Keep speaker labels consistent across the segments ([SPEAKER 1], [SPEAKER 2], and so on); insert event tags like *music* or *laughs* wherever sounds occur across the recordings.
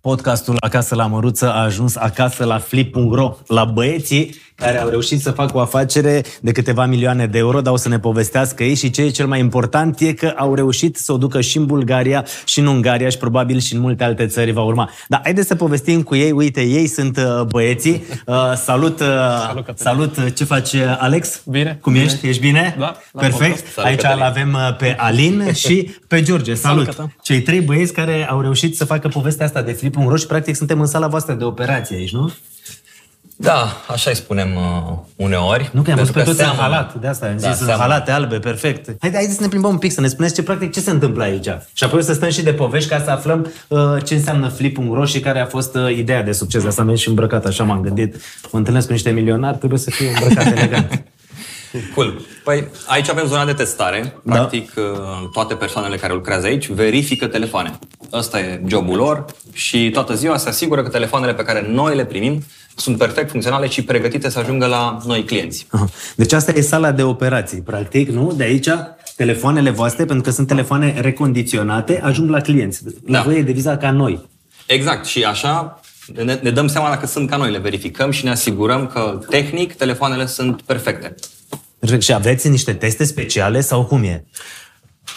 [SPEAKER 1] Podcastul Acasă la Măruță a ajuns acasă la flip.ro, la băieții care au reușit să facă o afacere de câteva milioane de euro, dar o să ne povestească ei și ce e cel mai important e că au reușit să o ducă și în Bulgaria și în Ungaria și probabil și în multe alte țări va urma. Dar haideți să povestim cu ei, uite, ei sunt uh, băieții. Uh, salut, uh, salut, salut, ce faci Alex?
[SPEAKER 2] Bine.
[SPEAKER 1] Cum ești? Ești bine?
[SPEAKER 2] Da.
[SPEAKER 1] Perfect.
[SPEAKER 2] Salut,
[SPEAKER 1] Aici îl avem uh, pe Alin *laughs* și pe George. Salut.
[SPEAKER 2] Salut, Cătă.
[SPEAKER 1] Cei trei băieți care au reușit să facă povestea asta de flip.ro și practic suntem în sala voastră de operație aici, nu?
[SPEAKER 3] Da, așa îi spunem uh, uneori.
[SPEAKER 1] Nu că am văzut
[SPEAKER 3] pentru
[SPEAKER 1] pe toți în
[SPEAKER 3] seamănă.
[SPEAKER 1] halat, de asta am
[SPEAKER 3] Da,
[SPEAKER 1] zis, în
[SPEAKER 3] seamănă.
[SPEAKER 1] halate albe, perfect. Haide, haideți să ne plimbăm un pic, să ne spuneți ce practic ce se întâmplă aici. Și apoi o să stăm și de povești ca să aflăm uh, ce înseamnă flip.ro și care a fost uh, ideea de succes. De asta am și îmbrăcat, așa m-am gândit. Mă întâlnesc cu niște milionari, trebuie să fiu îmbrăcat elegant. *laughs*
[SPEAKER 3] Cool. Păi aici avem zona de testare.
[SPEAKER 1] Da.
[SPEAKER 3] Practic, uh, toate persoanele care lucrează aici verifică telefoane. Ăsta e jobul lor și toată ziua se asigură că telefoanele pe care noi le primim sunt perfect funcționale și pregătite să ajungă la noi clienți.
[SPEAKER 1] Aha. Deci asta e sala de operații, practic, nu? De aici telefoanele voastre, pentru că sunt telefoane recondiționate, ajung la clienți. La
[SPEAKER 3] Da.
[SPEAKER 1] voi e deviza ca noi.
[SPEAKER 3] Exact. Și așa ne, ne dăm seama dacă sunt ca noi, le verificăm și ne asigurăm că tehnic telefoanele sunt perfecte.
[SPEAKER 1] Perfect. Și aveți niște teste speciale sau cum e?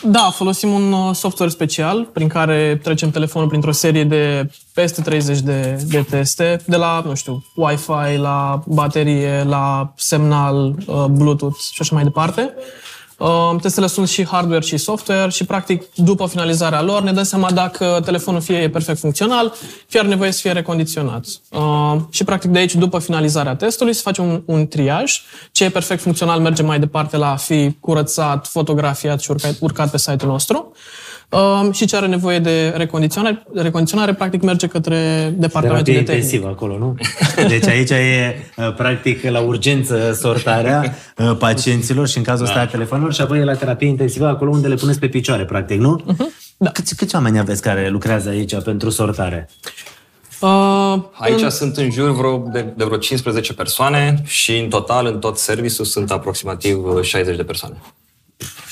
[SPEAKER 2] Da, folosim un uh, software special prin care trecem telefonul printr-o serie de peste 30 de, de teste, de la, nu știu, Wi-Fi, la baterie, la semnal, uh, Bluetooth și așa mai departe. Uh, Testele sunt și hardware și software și, practic, după finalizarea lor, ne dăm seama dacă telefonul fie e perfect funcțional, fie are nevoie să fie recondiționat. Uh, Și, practic, de aici, după finalizarea testului, se face un, un triaj. Ce e perfect funcțional merge mai departe la a fi curățat, fotografiat și urcat, urcat pe site-ul nostru. Uh, Și ce are nevoie de recondiționare, recondiționare practic merge către departamentul
[SPEAKER 1] Terapie
[SPEAKER 2] de tehnic.
[SPEAKER 1] intensivă acolo, nu? *laughs* Deci aici e uh, practic la urgență sortarea uh, pacienților și în cazul ăsta a telefonelor și apoi e la terapie intensivă acolo unde le puneți pe picioare, practic, nu? Da. Câți, câți oameni aveți care lucrează aici pentru sortare?
[SPEAKER 2] Uh,
[SPEAKER 3] Aici sunt în jur vreo, de, de vreo 15 persoane și în total, în tot serviciul, sunt aproximativ uh, 60 de persoane.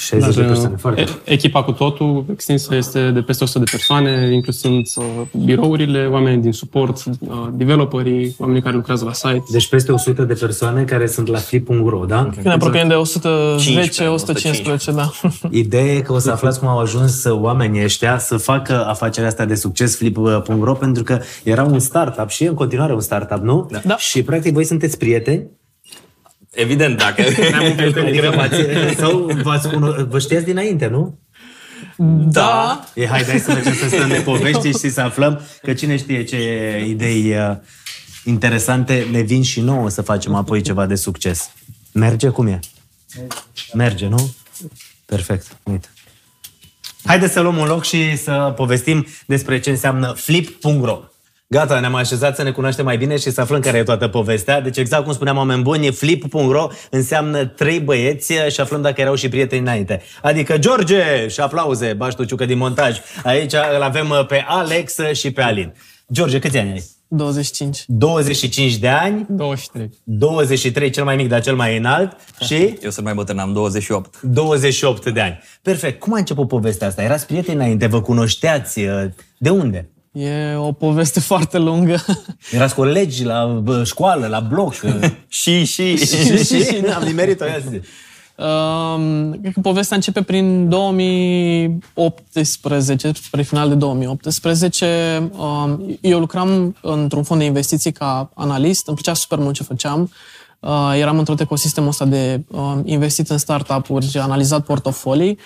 [SPEAKER 1] 60 de
[SPEAKER 4] Dar,
[SPEAKER 1] persoane, foarte.
[SPEAKER 4] e- Echipa cu totul extinsă este de peste 100 de persoane, inclusând uh, birourile, oamenii din suport, uh, developerii, oamenii care lucrează la site.
[SPEAKER 1] Deci peste 100 de persoane care sunt la flip.ro, da?
[SPEAKER 2] când ne apropiem de 110,
[SPEAKER 3] 15,
[SPEAKER 2] 115, da. *laughs*
[SPEAKER 1] Ideea e că o să aflați cum au ajuns oamenii ăștia să facă afacerea asta de succes flip.ro pentru că era un startup și e în continuare un startup, nu?
[SPEAKER 2] Da.
[SPEAKER 1] Și practic voi sunteți prieteni
[SPEAKER 3] Evident, dacă...
[SPEAKER 1] Adică *laughs* v-ați, sau v-ați cuno- vă știați dinainte, nu?
[SPEAKER 2] Da.
[SPEAKER 1] E, hai, hai să mergem să stăm de *laughs* povești și să aflăm că cine știe ce idei uh, interesante ne vin și nouă să facem apoi ceva de succes. Merge? Cum e? Merge, nu? Perfect. Uite. Haideți să luăm un loc și să povestim despre ce înseamnă flip.ro. Gata, ne-am așezat să ne cunoaștem mai bine și să aflăm care e toată povestea. Deci exact cum spuneam oameni buni, flip.ro înseamnă trei băieți și aflăm dacă erau și prieteni înainte. Adică George și aplauze, baștu ciucă din montaj. Aici îl avem uh, pe Alex și pe Alin. George, câți ani ai?
[SPEAKER 2] 25.
[SPEAKER 1] 25 de ani,
[SPEAKER 4] 23.
[SPEAKER 1] 23 cel mai mic, dar cel mai înalt și
[SPEAKER 3] Eu sunt mai bătrân, am 28.
[SPEAKER 1] 28 de ani. Perfect. Cum a început povestea asta? Erați prieteni înainte, vă cunoșteați? uh, De unde?
[SPEAKER 2] E o poveste foarte lungă. *laughs*
[SPEAKER 1] Erați colegi la bă, școală, la bloc? *laughs* *laughs*
[SPEAKER 3] Și, și...
[SPEAKER 1] și, și, și, am nimerit-o, ia zi.
[SPEAKER 2] Um, cred că povestea începe prin 2018, spre final de 2018. Um, eu lucram într-un fond de investiții ca analist, îmi plăcea super mult ce făceam. Uh, eram într-un ecosistem ăsta de uh, investit în startup-uri, analizat portofolii.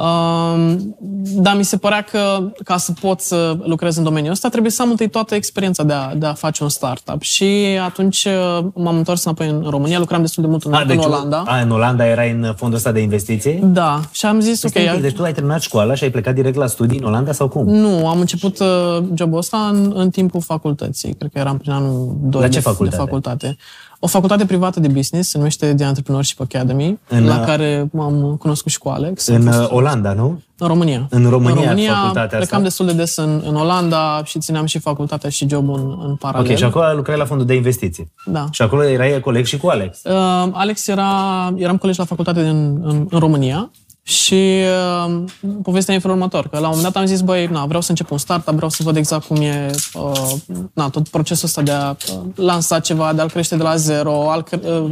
[SPEAKER 2] Um, dar mi se părea că ca să pot să lucrez în domeniul ăsta trebuie să am întâi toată experiența de a, de a face un startup. Și atunci uh, m-am întors înapoi în România, lucram destul de mult în,
[SPEAKER 1] A,
[SPEAKER 2] în
[SPEAKER 1] deci,
[SPEAKER 2] Olanda.
[SPEAKER 1] A, în Olanda erai în fondul ăsta de investiții?
[SPEAKER 2] Da, și am zis, ok,
[SPEAKER 1] Stai un pic, deci tu ai terminat școala și ai plecat direct la studii în Olanda sau cum?
[SPEAKER 2] nu, am început uh, jobul ăsta în, în timpul facultății. Cred că eram prin anul 2
[SPEAKER 1] La ce
[SPEAKER 2] de,
[SPEAKER 1] facultate?
[SPEAKER 2] de facultate. O facultate privată de business, se numește The Entrepreneurship Academy,
[SPEAKER 1] În,
[SPEAKER 2] la
[SPEAKER 1] uh,
[SPEAKER 2] care m-am cunoscut și cu Alex.
[SPEAKER 1] În
[SPEAKER 2] Am fost-
[SPEAKER 1] uh, Olanda, nu?
[SPEAKER 2] în România.
[SPEAKER 1] în România
[SPEAKER 2] în România
[SPEAKER 1] facultatea asta?
[SPEAKER 2] plecam destul de des în, în Olanda și țineam și facultatea și jobul în, în paralel.
[SPEAKER 1] Ok, și acolo lucrai la fondul de investiții.
[SPEAKER 2] Da.
[SPEAKER 1] Și acolo erai coleg și cu Alex.
[SPEAKER 2] Uh, Alex era, eram colegi la facultate în, în, în România Și uh, povestea e în felul următor, că la un moment dat am zis, băi, na, vreau să încep un startup, vreau să văd exact cum e uh, na, tot procesul ăsta de a uh, lansa ceva, de a-l crește de la zero, al, uh,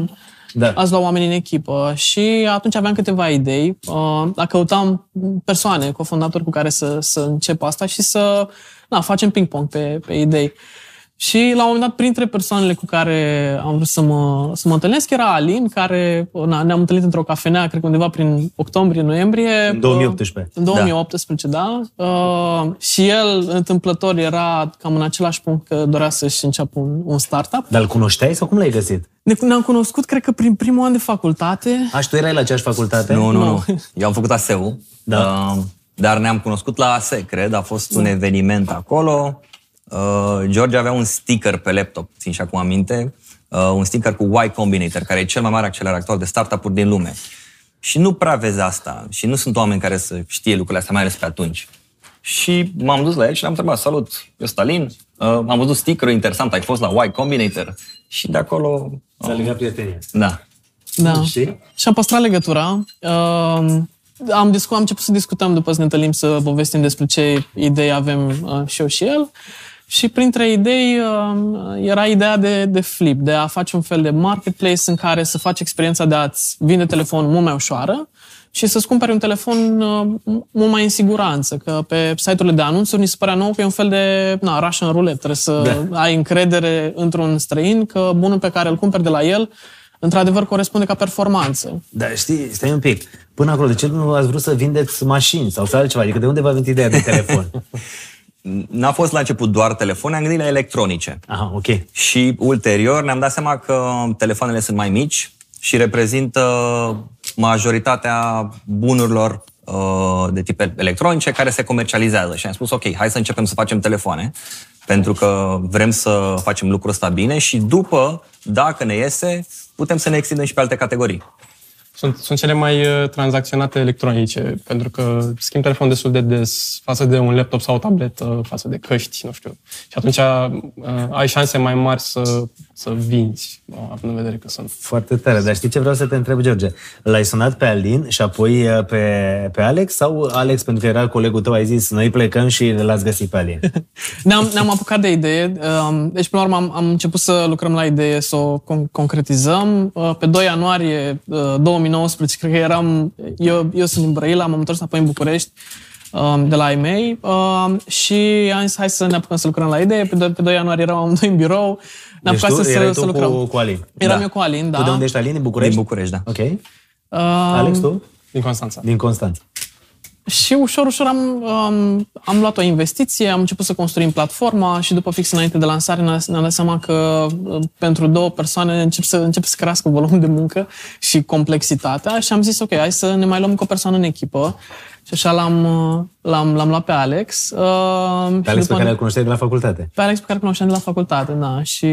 [SPEAKER 1] Da.
[SPEAKER 2] ați lua oameni în echipă și atunci aveam câteva idei. Uh, a căutam persoane, cofondatori cu care să, să încep asta și să na, facem ping-pong pe, pe idei. Și la un moment dat, printre persoanele cu care am vrut să mă, să mă întâlnesc, era Alin, care na, ne-am întâlnit într-o cafenea, cred că undeva prin octombrie-noiembrie.
[SPEAKER 1] În 2018.
[SPEAKER 2] În 2018, da. da. Uh, și el, întâmplător, era cam în același punct că dorea să-și înceapă un, un startup.
[SPEAKER 1] Dar îl cunoșteai sau cum l-ai găsit?
[SPEAKER 2] Ne, ne-am cunoscut, cred că prin primul an de facultate.
[SPEAKER 1] Aș, și tu erai la aceeași facultate?
[SPEAKER 3] Nu, nu,
[SPEAKER 2] Nu.
[SPEAKER 3] nu. Eu am făcut ASEU,
[SPEAKER 1] Da.
[SPEAKER 3] uh, dar ne-am cunoscut la ASE, cred. A fost un eveniment acolo. Uh, George avea un sticker pe laptop, țin și acum aminte, uh, un sticker cu Y Combinator, care e cel mai mare accelerator de startup-uri din lume. Și nu prea vezi asta. Și nu sunt oameni care să știe lucrurile astea, mai ales pe atunci. Și m-am dus la el și l-am întrebat, salut, eu Stalin, uh, am văzut stickerul interesant, ai fost la Y Combinator. Și de acolo...
[SPEAKER 1] S-a legat prietenia.
[SPEAKER 3] Da.
[SPEAKER 2] Da.
[SPEAKER 1] Și?
[SPEAKER 2] Și am păstrat legătura. Uh, am, discu- am început să discutăm după să ne întâlnim, să povestim despre ce idei avem uh, și eu și el. Și printre idei uh, era ideea de, de flip, de a face un fel de marketplace în care să faci experiența de a-ți vinde telefonul mult mai ușoară și să-ți cumperi un telefon uh, mult mai în siguranță. Că pe site-urile de anunțuri ni se părea nou că e un fel de na, Russian roulette. Trebuie să
[SPEAKER 1] Da.
[SPEAKER 2] ai încredere într-un străin că bunul pe care îl cumperi de la el într-adevăr corespunde ca performanță.
[SPEAKER 1] Dar știi, stai un pic. Până acolo, de ce nu ați vrut să vindeți mașini sau să altceva? Adică de unde v-a venit ideea de telefon? *laughs*
[SPEAKER 3] N-a fost la început doar telefoane, am gândit la electronice.
[SPEAKER 1] Aha, ok.
[SPEAKER 3] Și ulterior ne-am dat seama că telefoanele sunt mai mici și reprezintă majoritatea bunurilor uh, de tip electronice care se comercializează. Și am spus, ok, hai să începem să facem telefoane, pentru că vrem să facem lucrul ăsta bine și după, dacă ne iese, putem să ne extindem și pe alte categorii.
[SPEAKER 4] Sunt, sunt cele mai uh, tranzacționate electronice, pentru că schimb telefon destul de des față de un laptop sau o tabletă, față de căști, nu știu. Și atunci uh, ai șanse mai mari să, să vinzi, uh, având în vedere că sunt
[SPEAKER 1] Foarte tare. Dar știi ce vreau să te întreb, George? L-ai sunat pe Alin și apoi uh, pe, pe Alex sau Alex, pentru că era colegul tău, ai zis noi plecăm și l-ați găsit pe Alin? *laughs*
[SPEAKER 2] Ne-am, ne-am apucat de idee. um, Deci, până la urmă, am, am început să lucrăm la idee, să o con- concretizăm. Uh, Pe 2 ianuarie uh, 2019, cred că eram... Eu, eu sunt din Brăila, m-am întors înapoi în București um, de la IMEI um, și am zis, hai să ne apucăm să lucrăm la idee. Pe 2, pe 2 ianuarie eram amândoi în birou. Ne-am
[SPEAKER 1] Deci
[SPEAKER 2] apucat
[SPEAKER 1] tu
[SPEAKER 2] să,
[SPEAKER 1] erai
[SPEAKER 2] să,
[SPEAKER 1] tu
[SPEAKER 2] să lucrăm.
[SPEAKER 1] cu, cu Alin.
[SPEAKER 2] Eram eu cu Alin, da.
[SPEAKER 1] Tu de unde ești, Alin? Din București?
[SPEAKER 3] Din București, da.
[SPEAKER 1] Ok.
[SPEAKER 2] Uh,
[SPEAKER 1] Alex, tu?
[SPEAKER 4] din Constanța.
[SPEAKER 1] Din Constanța.
[SPEAKER 2] Și ușor, ușor am, um, am luat o investiție, am început să construim platforma și după fix înainte de lansare ne-am ne-am dat seama că uh, pentru două persoane încep să, încep să crească volumul de muncă și complexitatea și am zis ok, hai să ne mai luăm cu o persoană în echipă și așa l-am, uh, l-am, l-am luat pe Alex. Uh,
[SPEAKER 1] Pe Alex pe care îl cunoșteai de la facultate.
[SPEAKER 2] pe Alex pe care îl cunoșteam de la facultate, da. Și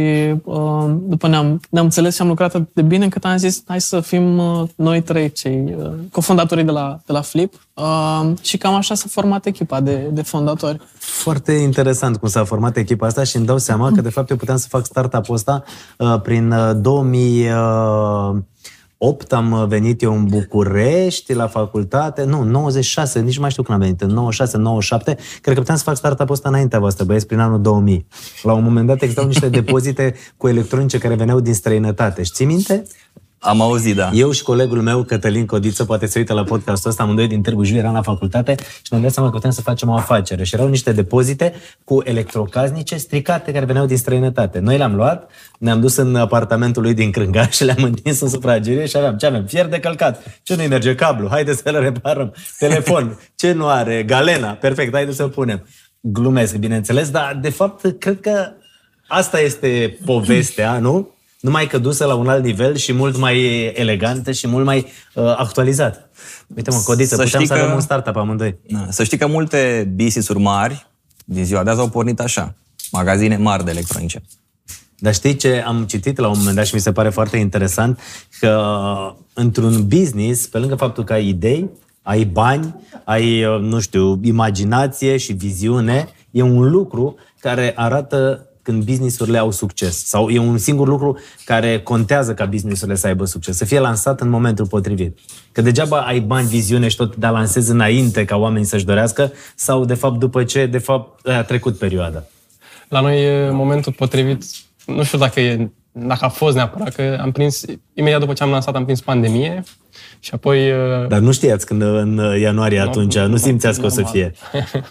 [SPEAKER 2] uh, după ne-am, ne-am înțeles și am lucrat atât de bine încât am zis hai să fim uh, noi trei cei uh, cofondatorii de la, de la Flip. Uh, și cam așa s-a format echipa de, de fondatori.
[SPEAKER 1] Foarte interesant cum s-a format echipa asta și îmi dau seama că de fapt eu puteam să fac startup-ul ăsta uh, prin uh, 2008 am uh, venit eu în București la facultate, nu, 96, nici nu mai știu când am venit, în 96, 97, cred că puteam să fac startup-ul ăsta înaintea voastră, băieți, prin anul 2000. La un moment dat existau niște *laughs* depozite cu electronice care veneau din străinătate. Și ții minte?
[SPEAKER 3] Am auzit, da.
[SPEAKER 1] Eu și colegul meu, Cătălin Codiță, poate se uită la podcastul ăsta, amândoi din Târgu Jiu, eram la facultate și ne-am dat seama că putem să facem o afacere. Și erau niște depozite cu electrocasnice stricate care veneau din străinătate. Noi le-am luat, ne-am dus în apartamentul lui din Crângaș și le-am întins în supragerie și aveam, ce avem? Fier de călcat. Ce nu-i merge? Cablu. Haide să-l reparăm. Telefon. *laughs* Ce nu are? Galena. Perfect, haide să-l punem. Glumesc, bineînțeles, dar de fapt cred că asta este povestea, nu? Numai că dusă la un alt nivel și mult mai elegantă și mult mai uh, actualizat. Uite mă, Codiță,
[SPEAKER 3] Să
[SPEAKER 1] puteam
[SPEAKER 3] știi
[SPEAKER 1] să avem
[SPEAKER 3] că-
[SPEAKER 1] un startup amândoi.
[SPEAKER 3] Da. Să știi că multe business-uri mari din ziua de azi au pornit așa. Magazine mari de electronice.
[SPEAKER 1] Dar știi ce am citit la un moment dat și mi se pare foarte interesant? Că într-un business, pe lângă faptul că ai idei, ai bani, ai, uh, nu știu, imaginație și viziune, e un lucru care arată când businessurile au succes? Sau e un singur lucru care contează ca businessurile să aibă succes? Să fie lansat în momentul potrivit. Că degeaba ai bani, viziune și tot, dar lansezi înainte ca oamenii să-și dorească sau, de fapt, după ce, de fapt, a trecut perioada?
[SPEAKER 4] La noi e momentul potrivit, nu știu dacă, e, dacă a fost neapărat, că am prins, imediat după ce am lansat, am prins pandemie și apoi... uh,
[SPEAKER 1] Dar nu știați când în ianuarie atunci, nu simțeați că o să fie,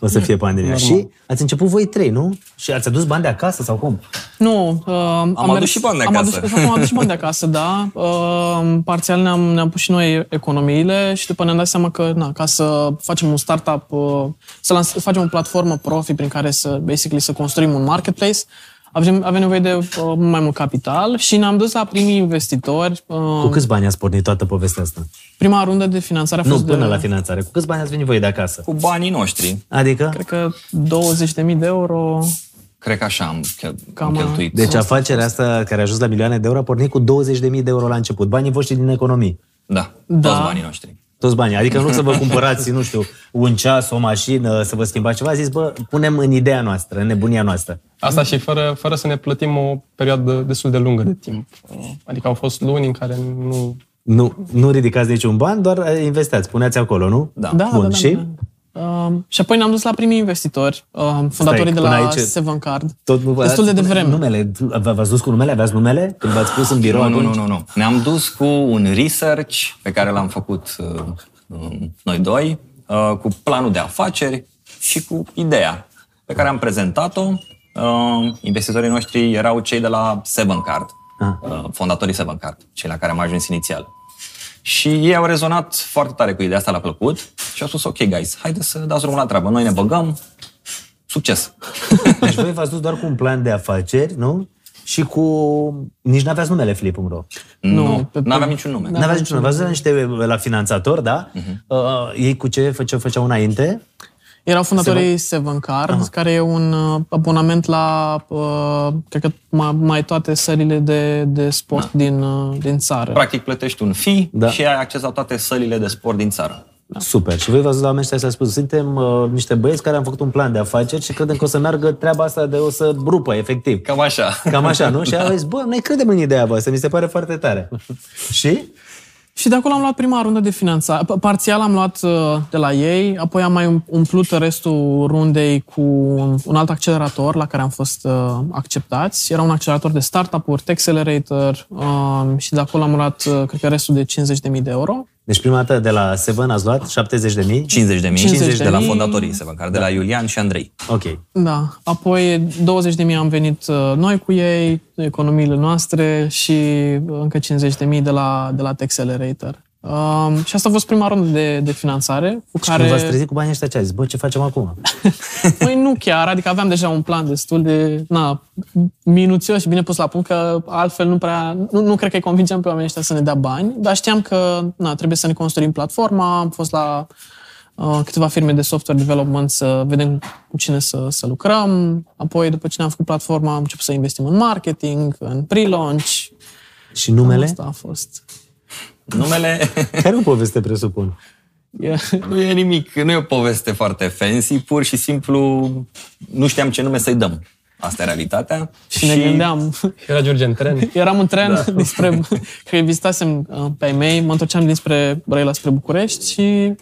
[SPEAKER 1] o să fie pandemia. *laughs*
[SPEAKER 4] Normal.
[SPEAKER 1] Și ați început voi trei, nu? Și ați adus bani de acasă sau cum?
[SPEAKER 2] Nu, uh, am,
[SPEAKER 3] adus și bani de
[SPEAKER 2] am
[SPEAKER 3] acasă.
[SPEAKER 2] Adus, exact, am adus și bani de acasă, da. Uh, parțial ne-am, ne-am pus și noi economiile și după ne-am dat seama că, na, ca să facem un startup, uh, să lans, facem o platformă profi prin care să, basically, să construim un marketplace, avem, avem nevoie de uh, mai mult capital și ne-am dus la primii investitori. Uh,
[SPEAKER 1] Cu câți bani ați pornit toată povestea asta?
[SPEAKER 2] prima rundă de finanțare a
[SPEAKER 1] Nu,
[SPEAKER 2] fost
[SPEAKER 1] până
[SPEAKER 2] de,
[SPEAKER 1] la finanțare. Cu câți bani ați venit voi de acasă?
[SPEAKER 3] Cu banii noștri.
[SPEAKER 1] Adică?
[SPEAKER 2] cred că 20.000 de euro.
[SPEAKER 3] Cred că așa am, chel-
[SPEAKER 2] Cam,
[SPEAKER 3] am cheltuit.
[SPEAKER 1] Deci afacerea asta care a ajuns la milioane de euro a pornit cu 20.000 de euro la început. Banii voștri din economii.
[SPEAKER 3] Da,
[SPEAKER 2] Da.
[SPEAKER 3] toți banii noștri.
[SPEAKER 1] Toți banii. Adică nu să vă cumpărați, nu știu, un ceas, o mașină, să vă schimbați ceva. A zis, bă, punem în ideea noastră, în nebunia noastră.
[SPEAKER 4] Asta și fără, fără să ne plătim o perioadă destul de lungă de timp. Adică au fost luni în care nu...
[SPEAKER 1] Nu, nu ridicați niciun ban, doar eh, investeați, puneți acolo, nu?
[SPEAKER 3] Da.
[SPEAKER 2] Da,
[SPEAKER 1] Bun,
[SPEAKER 2] da, da,
[SPEAKER 1] și?
[SPEAKER 2] Da. Uh, și apoi ne-am dus la primii investitori, uh, fondatorii de
[SPEAKER 1] până
[SPEAKER 2] la
[SPEAKER 1] aici-
[SPEAKER 2] Seven Card.
[SPEAKER 1] Tot nu vă
[SPEAKER 2] Destul de devreme.
[SPEAKER 1] Numele, v-ați dus cu numele? Aveați numele? Când v-ați pus în birou
[SPEAKER 3] Nu, nu,
[SPEAKER 1] atunci?
[SPEAKER 3] nu, nu, nu. Ne-am dus cu un research pe care l-am făcut uh, uh, noi doi, uh, cu planul de afaceri și cu ideea pe care am prezentat-o. Uh, investitorii noștri erau cei de la Seven Card, uh, fondatorii Seven Card, cei la care am ajuns inițial. Și ei au rezonat foarte tare cu ideea asta, le-a plăcut și au spus, ok, guys, haideți să dați drumul la treabă. Noi ne băgăm, succes! *laughs*
[SPEAKER 1] Deci voi v-ați dus doar cu un plan de afaceri, nu? Și cu... Nici n-aveați numele Flip.ro.
[SPEAKER 3] Nu,
[SPEAKER 2] pe-
[SPEAKER 3] nu aveam niciun nume.
[SPEAKER 2] Da.
[SPEAKER 1] N-aveați niciun nume. V-ați dus la niște la finanțator, da? Uh, ei cu ce făceau, făceau înainte?
[SPEAKER 2] Erau fondatorii Seven Card, care e un uh, abonament la, uh, cred că mai, mai toate sările de, de sport din, uh, din țară.
[SPEAKER 3] Practic plătești un fee
[SPEAKER 1] Da.
[SPEAKER 3] și ai acces la toate sălile de sport din țară.
[SPEAKER 1] Super. Și voi v-ați dus la oameni ăștia și ați spus, suntem uh, niște băieți care am făcut un plan de afaceri și credem că o să meargă treaba asta de o să rupă, efectiv.
[SPEAKER 3] Cam așa.
[SPEAKER 1] Cam așa, nu? Și *laughs* a zis, bă, noi credem în ideea voastră, mi se pare foarte tare. *laughs* și?
[SPEAKER 2] Și de acolo am luat prima rundă de finanțare. P- Parțial am luat uh, de la ei, apoi am mai um- umplut restul rundei cu un, un alt accelerator la care am fost uh, acceptați. Era un accelerator de startup-uri, Tech Accelerator uh, și de acolo am luat, uh, cred că restul de 50.000 de euro.
[SPEAKER 1] Deci prima dată de la Seven ați luat 70 de mii?
[SPEAKER 3] 50 de mii
[SPEAKER 2] 50
[SPEAKER 3] de la
[SPEAKER 2] de mii.
[SPEAKER 3] fondatorii Sevencar, de la Iulian și Andrei.
[SPEAKER 1] Ok.
[SPEAKER 2] Da. Apoi 20.000 am venit uh, noi cu ei, economiile noastre și uh, încă 50.000 de la, de la Tech Accelerator. Um, și asta a fost prima rundă de, de finanțare cu
[SPEAKER 1] Și când v-ați
[SPEAKER 2] care...
[SPEAKER 1] trezit cu banii ăștia, ce ați zis? Bă, ce facem acum? *laughs*
[SPEAKER 2] Păi nu chiar, adică aveam deja un plan destul de na, minuțios și bine pus la punct, că altfel nu prea, nu, nu cred că îi convingeam pe oamenii ăștia să ne dea bani, dar știam că na, trebuie să ne construim platforma, am fost la uh, câteva firme de software development să vedem cu cine să, să lucrăm, apoi după ce ne-am făcut platforma am început să investim în marketing, în pre-launch,
[SPEAKER 1] Și numele?
[SPEAKER 2] asta a fost.
[SPEAKER 3] Numele *laughs*
[SPEAKER 1] Care o poveste presupun?
[SPEAKER 2] E-
[SPEAKER 3] nu e nimic, nu e o poveste foarte fancy, pur și simplu nu știam ce nume să-i dăm. Asta e realitatea.
[SPEAKER 2] Și ne gândeam,
[SPEAKER 4] Era George în tren.
[SPEAKER 2] Eram în tren da. *laughs* dinspre... că vizitasem uh, pe ai mei, mă întorceam dinspre Brăila spre București și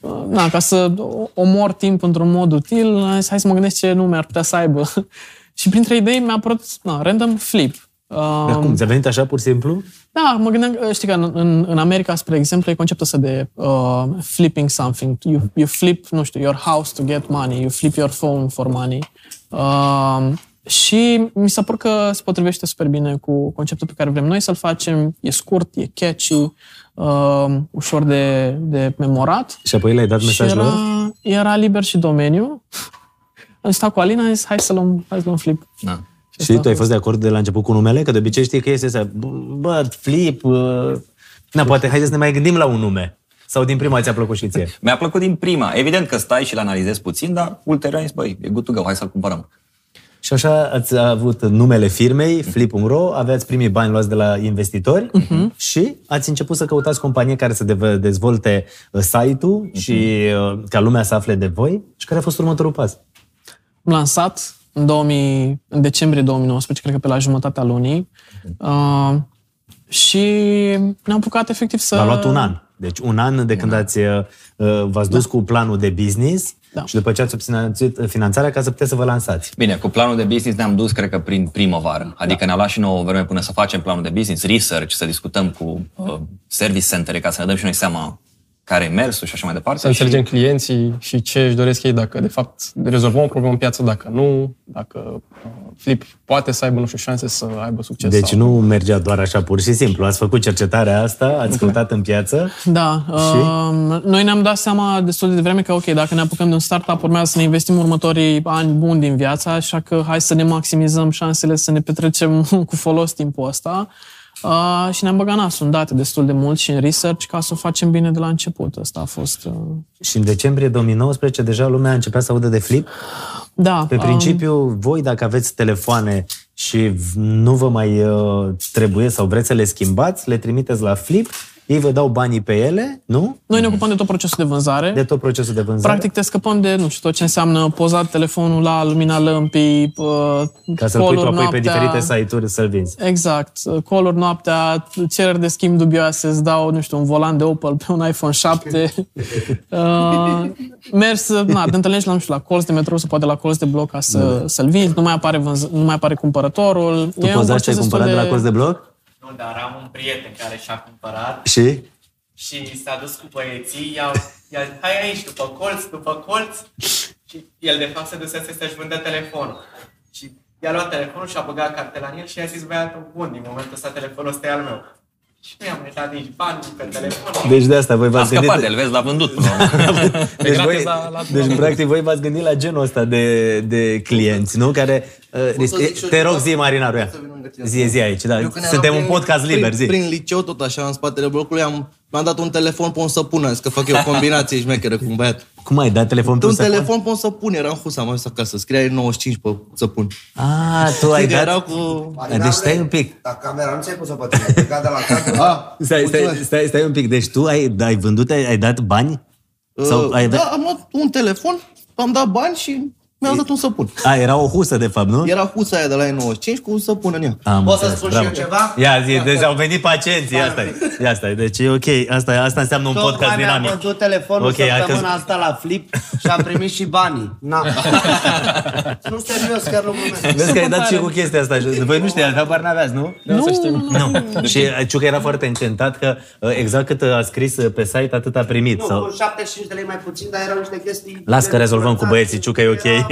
[SPEAKER 2] uh, na, ca să omor timp într-un mod util, am zis, hai să mă gândesc ce nume ar putea să aibă. *laughs* și printre idei mi-a apărut na, random flip. Uh,
[SPEAKER 1] Dar cum? Ți-a venit așa pur și simplu?
[SPEAKER 2] da, mă gândeam, uh, știi că în, în, în America, spre exemplu, e conceptul ăsta de uh, flipping something. You, you flip, nu știu, your house to get money, you flip your phone for money. Uh, și mi s-a părut că se potrivește super bine cu conceptul pe care vrem noi să-l facem. E scurt, e catchy, uh, ușor de, de memorat.
[SPEAKER 1] Și apoi le-ai dat
[SPEAKER 2] Și
[SPEAKER 1] mesajul
[SPEAKER 2] era,
[SPEAKER 1] lor?
[SPEAKER 2] era liber și domeniu. *laughs* Am stat cu Alina, am zis, hai să luăm, hai să luăm flip.
[SPEAKER 3] Da.
[SPEAKER 1] Și
[SPEAKER 2] asta
[SPEAKER 1] tu
[SPEAKER 2] a
[SPEAKER 1] ai fost de acord de la început cu numele? Că de obicei știi că este să bă, flip, uh... na, poate haideți să ne mai gândim la un nume. Sau din prima ți-a plăcut și ție? *laughs*
[SPEAKER 3] Mi-a plăcut din prima. Evident că stai și l analizezi puțin, dar ulterior ai zis, băi, e good to go, hai să-l cumpărăm.
[SPEAKER 1] Și așa ați avut numele firmei, Flip.ro, aveați primii bani luați de la investitori uh-huh. și ați început să căutați companie care să de- dezvolte uh, site-ul uh-huh. și uh, ca lumea să afle de voi. Și care a fost următorul pas?
[SPEAKER 2] Am lansat în, 2000, în decembrie 2019, cred că pe la jumătatea lunii. Uh, și ne-am apucat efectiv să...
[SPEAKER 1] V-a luat un an. Deci un an de când ați, uh, v-ați dus cu planul de business
[SPEAKER 2] Da.
[SPEAKER 1] și după ce ați obținut finanțarea ca să puteți să vă lansați.
[SPEAKER 3] Bine, cu planul de business ne-am dus, cred că, prin primăvară. Adică ne-a luat și nouă vreme până să facem planul de business, research, să discutăm cu uh, service center ca să ne dăm și noi seama care e mersul și așa mai departe.
[SPEAKER 4] Să înțelegem clienții și ce își doresc ei, dacă de fapt rezolvăm o problemă în piață, dacă nu, dacă uh, Flip poate să aibă, nu știu, șanse să aibă succes.
[SPEAKER 1] Deci
[SPEAKER 4] sau...
[SPEAKER 1] nu mergea doar așa pur și simplu. Ați făcut cercetarea asta, ați căutat în piață.
[SPEAKER 2] Da, uh, noi ne-am dat seama destul de devreme că, ok, dacă ne apucăm de un startup, urmează să ne investim următorii ani buni din viața, așa că hai să ne maximizăm șansele să ne petrecem *laughs* cu folos timpul ăsta. Uh, și ne-am băgat nasul în date destul de mult și în research ca să o facem bine de la început. Asta a fost... Uh...
[SPEAKER 1] Și în decembrie 2019 deja lumea a început să audă de flip.
[SPEAKER 2] Da,
[SPEAKER 1] Pe principiu, voi dacă aveți telefoane și v- nu vă mai uh, trebuie sau vreți să le schimbați, le trimiteți la flip, ei vă dau banii pe ele, nu?
[SPEAKER 2] Noi ne ocupăm de tot procesul de vânzare.
[SPEAKER 1] De tot procesul de vânzare.
[SPEAKER 2] Practic te scăpăm de, nu știu, tot ce înseamnă pozat telefonul la lumina lămpii, uh,
[SPEAKER 1] ca să-l pui tu
[SPEAKER 2] call-uri
[SPEAKER 1] apoi pe
[SPEAKER 2] noaptea.
[SPEAKER 1] diferite site-uri să-l vinzi.
[SPEAKER 2] Exact. Call-uri noaptea, cereri de schimb dubioase, îți dau, nu știu, un volan de Opel pe un iPhone 7. *laughs* uh, mers, na, te întâlnești la, nu știu, la colț de metrou sau poate la colț de bloc ca să, să-l vinzi, nu mai apare, vânz- nu mai apare cumpărătorul.
[SPEAKER 1] Tu pozați ce ai cumpărat de la colț de bloc?
[SPEAKER 5] Nu, dar am un prieten care și-a cumpărat
[SPEAKER 1] Și?
[SPEAKER 5] și s-a dus cu băieții, i-au, i-a zis, hai aici, după colț, după colț. Și el, de fapt, se dusese să-și vândă telefonul. Și i-a luat telefonul și a băgat cartela în el și i-a zis, băiatul, bun, din momentul ăsta telefonul ăsta e al meu. Și nu i-am uitat nici bani pe telefon.
[SPEAKER 1] Deci de asta voi
[SPEAKER 3] A
[SPEAKER 1] v-ați
[SPEAKER 3] scăpat
[SPEAKER 1] gândit...
[SPEAKER 3] de el, vezi, l-a vândut. *laughs*
[SPEAKER 1] Deci,
[SPEAKER 4] gratis
[SPEAKER 1] voi,
[SPEAKER 4] la- la-
[SPEAKER 1] deci practic, voi v-ați gândit la genul ăsta de, de clienți, nu? Care... Uh, risc...
[SPEAKER 6] zic și eu
[SPEAKER 1] Te rog,
[SPEAKER 6] ceva?
[SPEAKER 1] zi, Marinaru, ia.
[SPEAKER 6] Să vin lângă tine.
[SPEAKER 1] Zi, zi aici, da.
[SPEAKER 6] Eu când
[SPEAKER 1] Suntem
[SPEAKER 6] eram
[SPEAKER 1] un
[SPEAKER 6] prin-
[SPEAKER 1] podcast liber,
[SPEAKER 6] prin,
[SPEAKER 1] zi.
[SPEAKER 6] Prin liceu, tot așa, în spatele blocului, am, mi-am dat un telefon pe un săpună, zis că fac eu combinație șmecheră cu un băiat.
[SPEAKER 1] Cum ai dat telefon pe
[SPEAKER 6] Un
[SPEAKER 1] un săpun?
[SPEAKER 6] telefon pe un săpun, era în husa, am ajuns acasă, scria 95 pe săpun.
[SPEAKER 1] Ah, tu ai
[SPEAKER 6] Adică
[SPEAKER 1] dat...
[SPEAKER 6] erau cu...
[SPEAKER 1] Deci stai un pic.
[SPEAKER 7] Dar camera nu ți-ai pus-o pe tine, ai plecat de la cadru.
[SPEAKER 6] Ah,
[SPEAKER 1] Stai, stai,
[SPEAKER 6] mulțumesc.
[SPEAKER 1] stai, stai un pic. Deci tu ai, ai vândut, ai, ai dat bani? Sau
[SPEAKER 6] Uh,
[SPEAKER 1] ai
[SPEAKER 6] da,
[SPEAKER 1] dat...
[SPEAKER 6] am luat un telefon, am dat bani și mi-au dat un săpun.
[SPEAKER 1] A, era o husă, de fapt, nu?
[SPEAKER 6] Era husa aia de la E95 cu un săpun în ea.
[SPEAKER 1] Am
[SPEAKER 7] Pot să
[SPEAKER 1] înțeles,
[SPEAKER 7] spun
[SPEAKER 1] bravo.
[SPEAKER 7] și eu ceva?
[SPEAKER 1] Ia zi, deci au venit pacienții, asta e. Ia asta e, deci e ok, asta, asta înseamnă un podcast
[SPEAKER 7] Tocmai mi-am
[SPEAKER 1] dinamic.
[SPEAKER 7] vândut telefonul
[SPEAKER 1] Ok,
[SPEAKER 7] okay,
[SPEAKER 1] hai
[SPEAKER 7] săptămâna
[SPEAKER 1] că-
[SPEAKER 7] asta la Flip și am primit și banii. Na. *laughs* nu serios, chiar nu glumesc.
[SPEAKER 1] Vezi că ai dat și cu chestia asta. Voi nu știați, habar n-aveați, nu?
[SPEAKER 4] Nu, să știm.
[SPEAKER 1] Nu. Și Ciucă era foarte încentat că uh, exact cât a scris uh, pe site, atât a primit.
[SPEAKER 7] Nu,
[SPEAKER 1] Sau...
[SPEAKER 7] cu 75 de lei mai puțin, dar erau niște chestii...
[SPEAKER 1] Las că rezolvăm cu băieții, Ciucă e ok.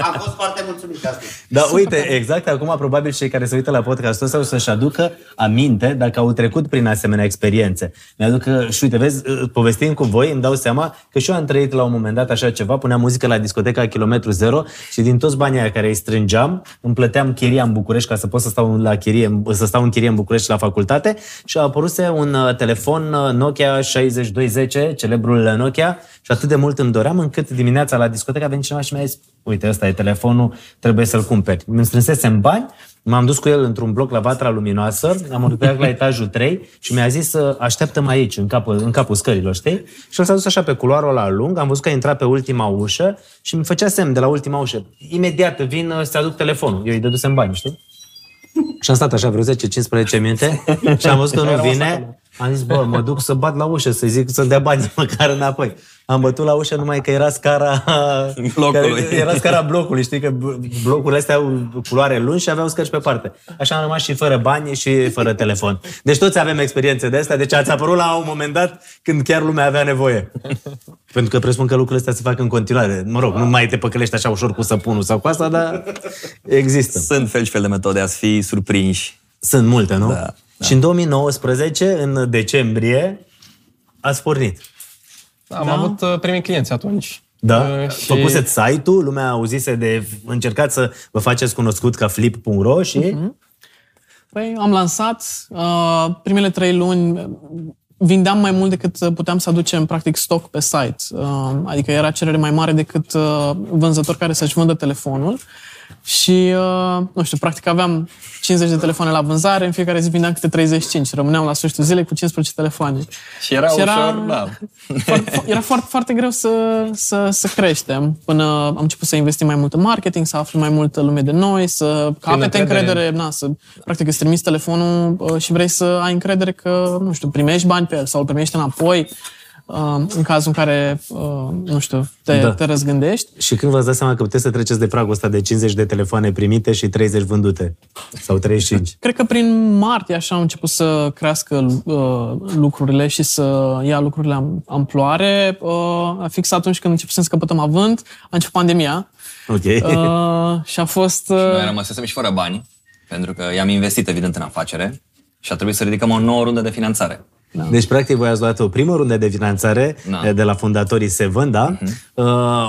[SPEAKER 7] Am fost foarte mulțumit de asta.
[SPEAKER 1] Da, uite, exact acum probabil cei care se uită la podcastul ăsta o să-și aducă aminte dacă au trecut prin asemenea experiențe. Mi-aduc că, și uite, vezi, povestind cu voi, îmi dau seama că și eu am trăit la un moment dat așa ceva, puneam muzică la discoteca Kilometru Zero și din toți banii aia care îi strângeam, îmi plăteam chiria în București ca să pot să stau, la chirie, să stau în chirie în București la facultate și a apăruse un uh, telefon uh, Nokia 6210, celebrul Nokia, și atât de mult îmi doream încât dimineața la discotecă a venit cineva și mi-a zis uite, ăsta e telefonul, trebuie să-l cumperi. Îmi strânsesem bani, m-am dus cu el într-un bloc la Vatra Luminoasă, am urcat la etajul 3 și mi-a zis să așteptăm aici, în capul, în capul scărilor, știi? Și el s-a dus așa pe culoarul la lung, am văzut că a intrat pe ultima ușă și mi făcea semn de la ultima ușă. Imediat vin să aduc telefonul. Eu îi dădusem bani, știi? Și am stat așa vreo 10-15 minute *laughs* și am văzut că nu vine. Am zis, bă, mă duc să bat la ușă, să zic să dea bani *laughs* măcar înapoi. Am bătut la ușă numai că era scara *laughs*
[SPEAKER 3] Blocului.
[SPEAKER 1] Care, era scara blocului, știi că blocurile astea au culoare lungi și aveau scări pe parte. Așa am rămas și fără bani și fără telefon. Deci toți avem experiențe de astea, deci ați apărut la un moment dat când chiar lumea avea nevoie. *laughs* Pentru că presupun că lucrurile astea se fac în continuare. Mă rog, nu mai te păcălești așa ușor cu săpunul sau cu asta, dar există.
[SPEAKER 3] Sunt fel și fel de metode a fi surprinși.
[SPEAKER 1] Sunt multe, nu?
[SPEAKER 3] Da,
[SPEAKER 1] Și în 2019, în decembrie, ați pornit.
[SPEAKER 4] Am avut uh, primii clienți atunci.
[SPEAKER 1] Da?
[SPEAKER 4] Uh,
[SPEAKER 1] Și... Făcuseți site-ul, lumea auzise de... Încercați să vă faceți cunoscut ca flip.ro și...
[SPEAKER 2] Păi am lansat uh, primele trei luni, vindeam mai mult decât uh, puteam să aducem, practic, stock pe site. Uh, adică era cerere mai mare decât uh, vânzători care să-și vândă telefonul. Și, uh, nu știu, practic aveam 50 de telefoane la vânzare, în fiecare zi vindeam câte 35. Rămâneam la sfârșitul zilei cu 15 telefoane.
[SPEAKER 3] Și era
[SPEAKER 2] Și era-
[SPEAKER 3] ușor, da. *laughs*
[SPEAKER 2] Foarte, era foarte, foarte greu să, să, să creștem până am început să investim mai mult în marketing, să afli mai multă lume de noi, să capete
[SPEAKER 4] încredere.
[SPEAKER 2] încredere, na, să, practic îți trimiți telefonul uh, și vrei să ai încredere că, nu știu, primești bani pe el sau îl primești înapoi uh, în cazul în care, uh, nu știu, te,
[SPEAKER 1] Da.
[SPEAKER 2] te răzgândești.
[SPEAKER 1] Și când v-ați dat seama că puteți să treceți de pragul ăsta de 50 de telefoane primite și 30 vândute? Sau 35?
[SPEAKER 2] Cred că prin martie așa au început să crească uh, lucrurile și să ia lucrurile am, amploare. Uh, fix atunci când începusem să căpătăm avânt, a început pandemia.
[SPEAKER 1] Ok.
[SPEAKER 2] Uh, și a fost... Uh,
[SPEAKER 3] Noi rămăsesem și fără bani, pentru că i-am investit, evident, în afacere și a trebuit să ridicăm o nouă rundă de finanțare.
[SPEAKER 1] Deci, practic, voi ați luat o primă rundă de finanțare
[SPEAKER 3] Da.
[SPEAKER 1] de la fondatorii Seven, da? Uh,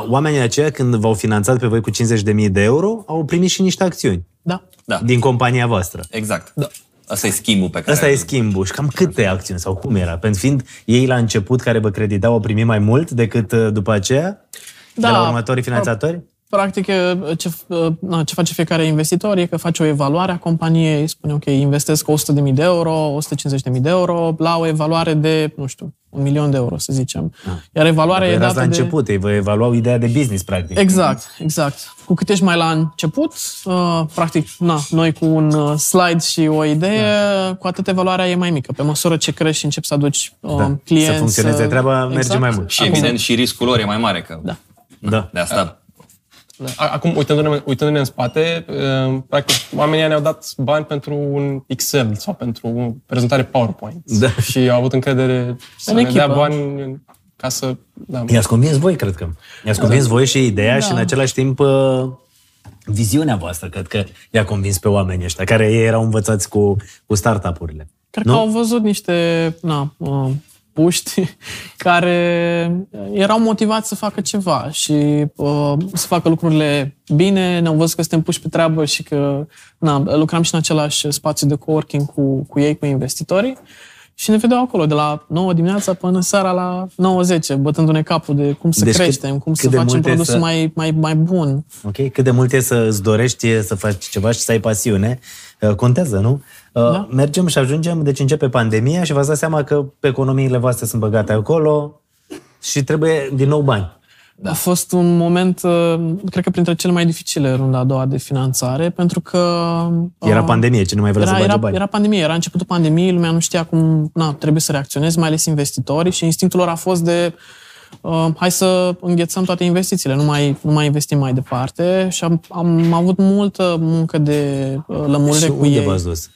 [SPEAKER 1] Oamenii aceia, când v-au finanțat pe voi cu 50.000 de euro, au primit și niște acțiuni
[SPEAKER 2] da.
[SPEAKER 3] Da,
[SPEAKER 1] din compania voastră.
[SPEAKER 3] exact. Da. Asta e schimbul pe care...
[SPEAKER 1] Asta e schimbul. Și cam câte acțiuni sau cum era? Pentru fiind ei la început care vă creditau au primit mai mult decât uh, după aceea?
[SPEAKER 2] Da.
[SPEAKER 1] De la următorii finanțatori?
[SPEAKER 2] Practic, e, ce, na, ce face fiecare investitor e că face o evaluare a companiei, spune, ok, investesc 100.000 de euro, 150.000 de euro, la o evaluare de, nu știu, un milion de euro, să zicem. Iar evaluarea
[SPEAKER 1] Vă
[SPEAKER 2] e
[SPEAKER 1] erați
[SPEAKER 2] dată
[SPEAKER 1] la
[SPEAKER 2] de...
[SPEAKER 1] început, ei vă evaluau ideea de business, practic.
[SPEAKER 2] Exact, exact. Cu cât ești mai la început, uh, practic, na, noi cu un uh, slide și o idee, da. cu atât evaluarea e mai mică. Pe măsură ce crești și începi să aduci uh,
[SPEAKER 1] Da.
[SPEAKER 2] clienți...
[SPEAKER 1] Să funcționeze
[SPEAKER 2] uh,
[SPEAKER 1] treaba, merge mai mult.
[SPEAKER 3] Și evident și riscul lor e mai mare, că
[SPEAKER 2] Da.
[SPEAKER 1] Da.
[SPEAKER 3] de asta
[SPEAKER 4] A- Acum, uitându-ne, uitându-ne în spate, uh, practic, oamenii ne-au dat bani pentru un Excel sau pentru o prezentare PowerPoint.
[SPEAKER 1] Da.
[SPEAKER 4] Și au avut încredere să
[SPEAKER 2] În
[SPEAKER 4] ne
[SPEAKER 2] echipă.
[SPEAKER 4] dea bani ca să... Da,
[SPEAKER 1] I-ați convins voi, cred că. I-ați convins voi și ideea
[SPEAKER 2] Da.
[SPEAKER 1] și în același timp uh, viziunea voastră, cred că i-a convins pe oamenii ăștia, care ei erau învățați cu, cu startup-urile.
[SPEAKER 2] Cred
[SPEAKER 1] Nu?
[SPEAKER 2] că au văzut niște na, uh, puști *laughs* care erau motivați să facă ceva și uh, să facă lucrurile bine. Ne-au văzut că suntem puși pe treabă și că na, lucram și în același spațiu de coworking cu, cu ei, cu investitorii. Și ne vedeau acolo de la 9 dimineața până seara la 9-10, bătându-ne capul de cum să
[SPEAKER 1] Deci cât-
[SPEAKER 2] creștem, cum
[SPEAKER 1] cât
[SPEAKER 2] să
[SPEAKER 1] de
[SPEAKER 2] facem
[SPEAKER 1] mult e
[SPEAKER 2] produsul
[SPEAKER 1] să-
[SPEAKER 2] mai, mai, mai bun.
[SPEAKER 1] Ok? Cât de mult e să îți dorești să faci ceva și să ai pasiune, uh, contează, nu? Uh,
[SPEAKER 2] Da.
[SPEAKER 1] Mergem și ajungem, deci începe pandemia și v-ați dat seama că pe economiile voastre sunt băgate acolo și trebuie din nou bani.
[SPEAKER 2] Da. A fost un moment, uh, cred că printre cele mai dificile runda a doua de finanțare, pentru că...
[SPEAKER 1] Era
[SPEAKER 2] uh,
[SPEAKER 1] pandemie, ce nu mai vrea să
[SPEAKER 2] era,
[SPEAKER 1] bage
[SPEAKER 2] era,
[SPEAKER 1] bani.
[SPEAKER 2] era pandemie, era începutul pandemiei, lumea nu știa cum na, trebuie să reacționeze, mai ales investitorii și instinctul lor a fost de uh, hai să înghețăm toate investițiile, nu mai, nu mai investim mai departe și am, am avut multă muncă de uh, lămurire
[SPEAKER 1] și
[SPEAKER 2] cu
[SPEAKER 1] unde
[SPEAKER 2] ei.
[SPEAKER 1] v-ați dus?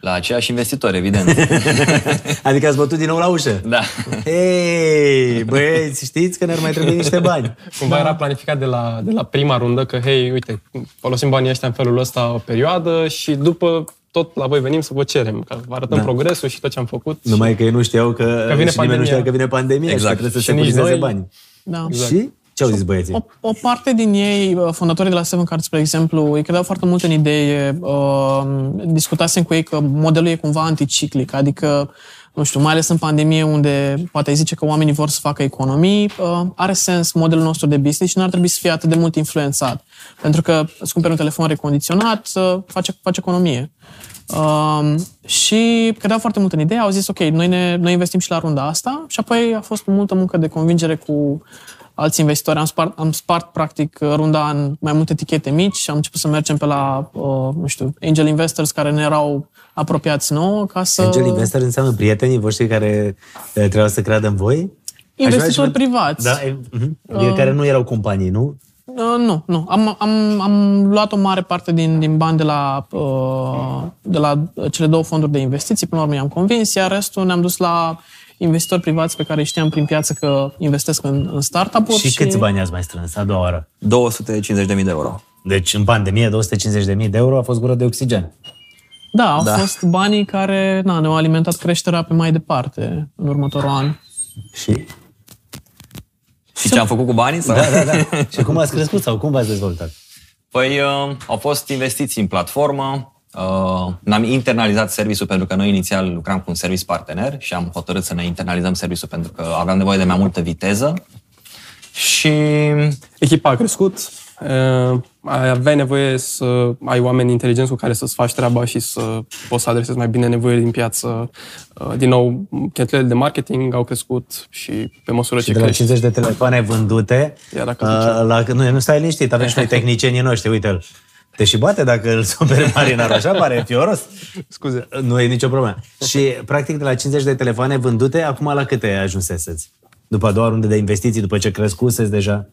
[SPEAKER 3] la aceiași investitori, evident. *laughs*
[SPEAKER 1] Adică ați bătut din nou la ușă?
[SPEAKER 3] da.
[SPEAKER 1] Hei, băieți, știți că ne-ar mai trebui niște bani.
[SPEAKER 4] Cumva era planificat de la, de la prima rundă că, hei, uite, folosim banii ăștia în felul ăsta o perioadă și după tot la voi venim să vă cerem, că vă arătăm
[SPEAKER 1] Da.
[SPEAKER 4] progresul și tot ce am făcut.
[SPEAKER 1] Numai că ei nu știau că,
[SPEAKER 4] Că vine
[SPEAKER 1] și nimeni nu
[SPEAKER 4] pandemia.
[SPEAKER 1] știa că vine pandemia
[SPEAKER 3] Exact.
[SPEAKER 1] și că trebuie să
[SPEAKER 4] Și
[SPEAKER 1] se
[SPEAKER 4] nici
[SPEAKER 1] securizeze
[SPEAKER 4] noi-
[SPEAKER 1] banii.
[SPEAKER 2] Da.
[SPEAKER 1] Și? Ce au zis băieții?
[SPEAKER 2] O, o parte din ei, uh, fondatorii de la Seven Cards, spre exemplu, îi credeau foarte mult în idee. Uh, discutasem cu ei că modelul e cumva anticiclic, adică, nu știu, mai ales în pandemie unde poate ai zice că oamenii vor să facă economii, uh, are sens modelul nostru de business și nu ar trebui să fie atât de mult influențat. Pentru că îți cumperi un telefon recondiționat, uh, face, face economie. Um, și credeau foarte mult în idee, au zis, ok, noi, ne, noi investim și la runda asta și apoi a fost multă muncă de convingere cu alți investitori. Am spart, am spart practic runda în mai multe etichete mici și am început să mergem pe la, uh, nu știu, angel investors care ne erau apropiați nouă ca să...
[SPEAKER 1] Angel Investor înseamnă prietenii voștri care eh, trebuiau să creadă în voi?
[SPEAKER 2] Investitori
[SPEAKER 1] Aș vrea și-
[SPEAKER 2] privați.
[SPEAKER 1] Da, e, mhm. Adică care nu erau companii, nu?
[SPEAKER 2] Uh, nu, nu. Am, am, am luat o mare parte din, din bani de la, uh, de la cele două fonduri de investiții, până la urmă i-am convins, iar restul ne-am dus la investitori privați pe care îi știam prin piață că investesc în, în startup-uri.
[SPEAKER 1] Și câți bani ați mai strâns a doua oară?
[SPEAKER 3] 250.000 de euro.
[SPEAKER 1] Deci în pandemie 250.000 de euro a fost gură de oxigen.
[SPEAKER 2] Da, au
[SPEAKER 3] Da.
[SPEAKER 2] fost banii care na, ne-au alimentat creșterea pe mai departe în următorul an.
[SPEAKER 1] Și?
[SPEAKER 3] Și ce am făcut cu banii? Sau?
[SPEAKER 1] Da, da, da. și cum ați crescut sau cum v-ați dezvoltat?
[SPEAKER 3] Păi uh, au fost investiții în platformă, Uh, ne-am internalizat serviciul pentru că noi inițial lucram cu un service partener și am hotărât să ne internalizăm serviciul pentru că aveam nevoie de mai multă viteză. Și
[SPEAKER 4] Echipa a crescut, uh, aveai nevoie să ai oameni inteligenți cu care să-ți faci treaba și să poți să adresezi mai bine nevoile din piață. Uh, Din nou, cheltuielile de marketing au crescut și pe măsură
[SPEAKER 1] Și
[SPEAKER 4] ce
[SPEAKER 1] de la
[SPEAKER 4] crești...
[SPEAKER 1] 50 de telefoane vândute,
[SPEAKER 4] Iar dacă
[SPEAKER 1] uh, la, nu, nu stai liniștit, avem și noi *laughs* tehnicienii noștri, uite-l. Te și bate dacă îl superi *laughs* marinarul, așa pare fioros.
[SPEAKER 4] Scuze.
[SPEAKER 1] Nu e nicio problemă. Și, practic, de la 50 de telefoane vândute, acum la câte ajunseseți? După a doua rundă de investiții, după ce crescuseți deja,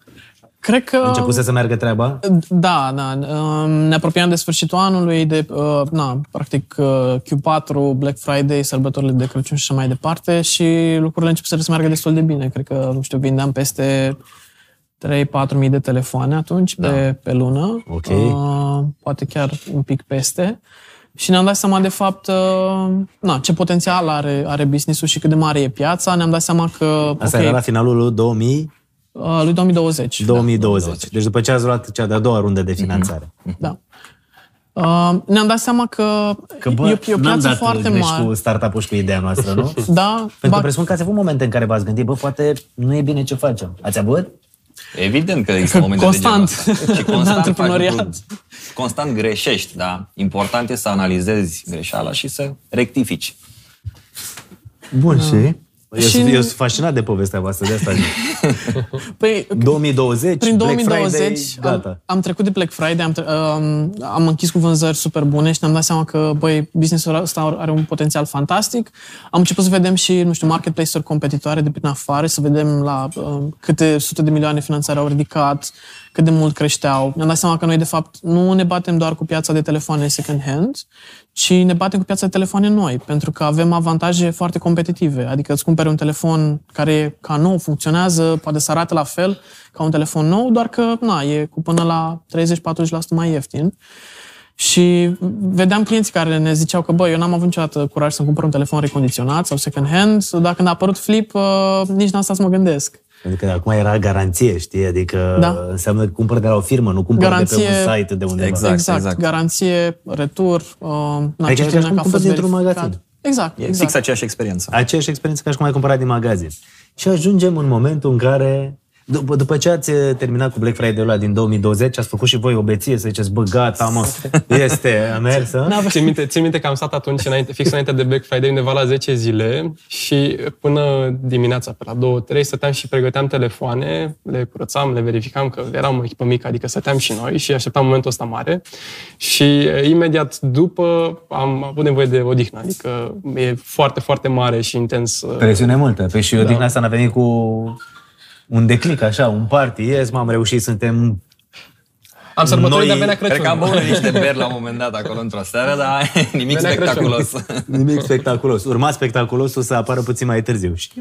[SPEAKER 2] Cred că...
[SPEAKER 1] începuse să meargă treaba?
[SPEAKER 2] Da, da. um, Ne apropiam de sfârșitul anului, de, uh, na, practic, uh, Q4, Black Friday, sărbătorile de Crăciun și așa mai departe și lucrurile începuseră să meargă destul de bine. Cred că, nu știu, vindeam peste 3-4 mii de telefoane atunci
[SPEAKER 1] Da.
[SPEAKER 2] pe, pe lună.
[SPEAKER 1] Ok.
[SPEAKER 2] Uh, poate chiar un pic peste. Și ne-am dat seama, de fapt, uh, na, ce potențial are, are business-ul și cât de mare e piața. Ne-am dat seama că...
[SPEAKER 1] Asta
[SPEAKER 2] ok,
[SPEAKER 1] era la finalul lui 2000,
[SPEAKER 2] uh, lui 2020.
[SPEAKER 1] 2020. Deci după ce ați luat cea de-a doua rundă de finanțare.
[SPEAKER 2] Da. Uh, ne-am dat seama că,
[SPEAKER 1] Că, bă,
[SPEAKER 2] e, o- e o
[SPEAKER 1] n-am
[SPEAKER 2] piață
[SPEAKER 1] dat
[SPEAKER 2] foarte
[SPEAKER 1] greș
[SPEAKER 2] mare.
[SPEAKER 1] cu startup-ul și cu ideea noastră, nu? *laughs*
[SPEAKER 2] Da,
[SPEAKER 1] Pentru
[SPEAKER 2] ba,
[SPEAKER 1] că presupun că ați avut momente în care v-ați gândit, bă, poate nu e bine ce facem. Ați avut?
[SPEAKER 3] Evident că există *laughs* momente
[SPEAKER 2] Constant.
[SPEAKER 3] de genul ăsta. Și
[SPEAKER 2] În *laughs*
[SPEAKER 3] constant faci
[SPEAKER 2] antreprenoriat.
[SPEAKER 3] lucruri. Constant greșești, da. Important e să analizezi greșeala și să rectifici.
[SPEAKER 1] Bun, și? Eu,
[SPEAKER 2] Și-
[SPEAKER 1] sunt, eu sunt fascinat de povestea voastră, de asta zic. *laughs*
[SPEAKER 2] păi,
[SPEAKER 1] 2020,
[SPEAKER 2] prin
[SPEAKER 1] Black
[SPEAKER 2] 2020
[SPEAKER 1] Friday, gata.
[SPEAKER 2] am, am trecut de Black Friday, am, tre- um, am închis cu vânzări super bune și ne-am dat seama că, băi, business-ul ăsta are un potențial fantastic. Am început să vedem și, nu știu, marketplace-uri competitoare de prin afară, să vedem la um, câte sute de milioane finanțare au ridicat, cât de mult creșteau. Ne-am dat seama că noi, de fapt, nu ne batem doar cu piața de telefoane second-hand, ci ne batem cu piața de telefoane noi, pentru că avem avantaje foarte competitive. Adică îți cumperi un telefon care e ca nou, funcționează, poate să arate la fel ca un telefon nou, doar că na, e cu până la 30-40% mai ieftin. Și vedeam clienți care ne ziceau că, bă, eu n-am avut niciodată curaj să-mi cumpăr un telefon recondiționat sau second hand, dar când a apărut Flip, uh, nici n-am stat să mă gândesc.
[SPEAKER 1] Pentru că acum era garanție, știi? Adică
[SPEAKER 2] Da.
[SPEAKER 1] înseamnă că cumpăr de la o firmă, nu cumpăr de
[SPEAKER 2] Garanție-
[SPEAKER 1] pe un site de undeva.
[SPEAKER 3] Exact,
[SPEAKER 2] exact,
[SPEAKER 3] exact.
[SPEAKER 2] garanție, retur, uh, na,
[SPEAKER 1] Adică
[SPEAKER 2] certificare
[SPEAKER 1] e ca și cum
[SPEAKER 2] că a fost
[SPEAKER 1] cumpări dintr-un
[SPEAKER 2] verificat.
[SPEAKER 1] magazin.
[SPEAKER 2] Exact,
[SPEAKER 3] E
[SPEAKER 2] exact.
[SPEAKER 3] fix aceeași experiență.
[SPEAKER 1] Aceeași experiență ca și cum ai cumpărat din magazin. Și ajungem în momentul în care, după, după ce ați terminat cu Black Friday-ul ăla din 2020, ați făcut și voi o beție să ziceți, bă, gata, mă, este, a mers, hă?
[SPEAKER 4] Țin minte, țin minte că am stat atunci, înainte, fix înainte de Black Friday, undeva la 10 zile și până dimineața, pe la 2-3, stăteam și pregăteam telefoane, le curățam, le verificam că eram o echipă mică, adică stăteam și noi și așteptam momentul ăsta mare. Și e, imediat după am avut nevoie de odihnă, adică e foarte, foarte mare și intens. uh,
[SPEAKER 1] Presiune multă. Păi și eu din asta n-a venit cu un declic, așa, un party. Yes, m-am reușit, suntem...
[SPEAKER 4] Am sărbătorit,
[SPEAKER 1] Noi-
[SPEAKER 4] dar venea Crăciun.
[SPEAKER 3] Cred că am băut niște beri la un moment dat acolo într-o seară, dar nimic
[SPEAKER 4] Venea
[SPEAKER 3] spectaculos.
[SPEAKER 1] Nimic spectaculos. Urma spectaculosul să apară puțin mai târziu. Și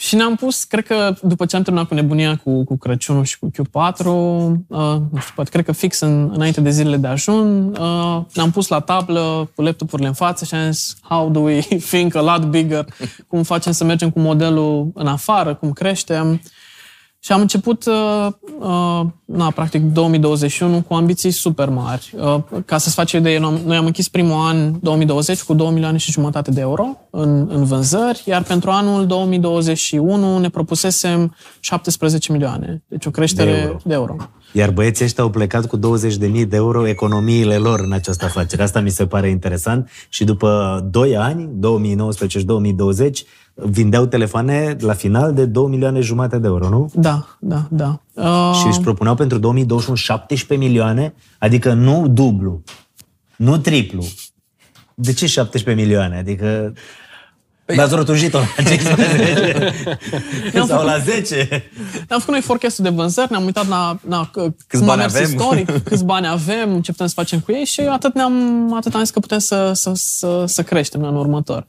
[SPEAKER 2] Și ne-am pus, cred că după ce am terminat cu nebunia cu, cu Crăciunul și cu Q4, uh, nu știu, poate cred că fix în, înainte de zilele de ajun, uh, ne-am pus la tablă cu laptopurile în față și am zis how do we *laughs* think a lot bigger, cum facem să mergem cu modelul în afară, cum creștem. Și am început, uh, uh, na, practic, 2021 cu ambiții super mari. Uh, ca să-ți faci o idee, noi am- noi am închis primul an 2020 cu 2 milioane și jumătate de euro în, în vânzări, iar pentru anul 2021 ne propusesem 17 milioane. Deci o creștere
[SPEAKER 1] De
[SPEAKER 2] de
[SPEAKER 1] euro.
[SPEAKER 2] euro. De euro.
[SPEAKER 1] Iar băieții ăștia au plecat cu 20.000 de euro economiile lor în această afacere. Asta mi se pare interesant. Și după 2 ani, 2019 și 2020, vindeau telefoane la final de 2 milioane jumate de euro, nu?
[SPEAKER 2] Da, da, da. Uh,
[SPEAKER 1] Și își propuneau pentru 2021 17 milioane, adică nu dublu, nu triplu. De ce 17 milioane? Adică
[SPEAKER 2] Păi-
[SPEAKER 1] L-ați rotujit-o la *laughs* 15 sau la 10.
[SPEAKER 2] Ne-am făcut noi forecast de vânzări, ne-am uitat la, la câți
[SPEAKER 3] Câți bani
[SPEAKER 2] mers
[SPEAKER 3] avem?
[SPEAKER 2] istoric, *laughs* câți bani avem, ce putem să facem cu ei și atât, ne-am, atât am zis că putem să, să, să, să creștem în anul următor.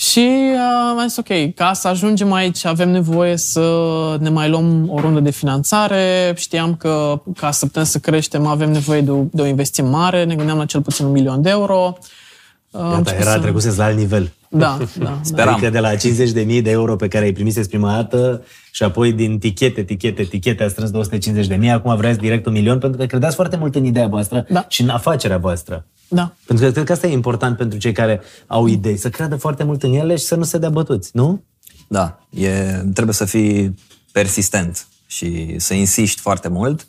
[SPEAKER 2] Și uh, am zis, ok, ca să ajungem aici avem nevoie să ne mai luăm o rundă de finanțare. Știam că ca să putem să creștem avem nevoie de o, de o investiție mare, ne gândeam la cel puțin un milion de euro. Uh, am
[SPEAKER 1] Gata,
[SPEAKER 2] început
[SPEAKER 1] era
[SPEAKER 2] să-
[SPEAKER 1] trecut la alt nivel.
[SPEAKER 2] Da, *laughs* da, da.
[SPEAKER 3] Speram.
[SPEAKER 1] Adică de la 50.000 de euro pe care îi primiseți prima dată și apoi din tichete, tichete, tichete a strâns 250.000, acum vreați direct un milion pentru că credeați foarte mult în ideea voastră
[SPEAKER 2] Da.
[SPEAKER 1] și în afacerea voastră.
[SPEAKER 2] Da.
[SPEAKER 1] Pentru că cred că asta e important pentru cei care au idei, să creadă foarte mult în ele și să nu se dea bătuți, nu?
[SPEAKER 3] Da, e, trebuie să fii persistent și să insiști foarte mult.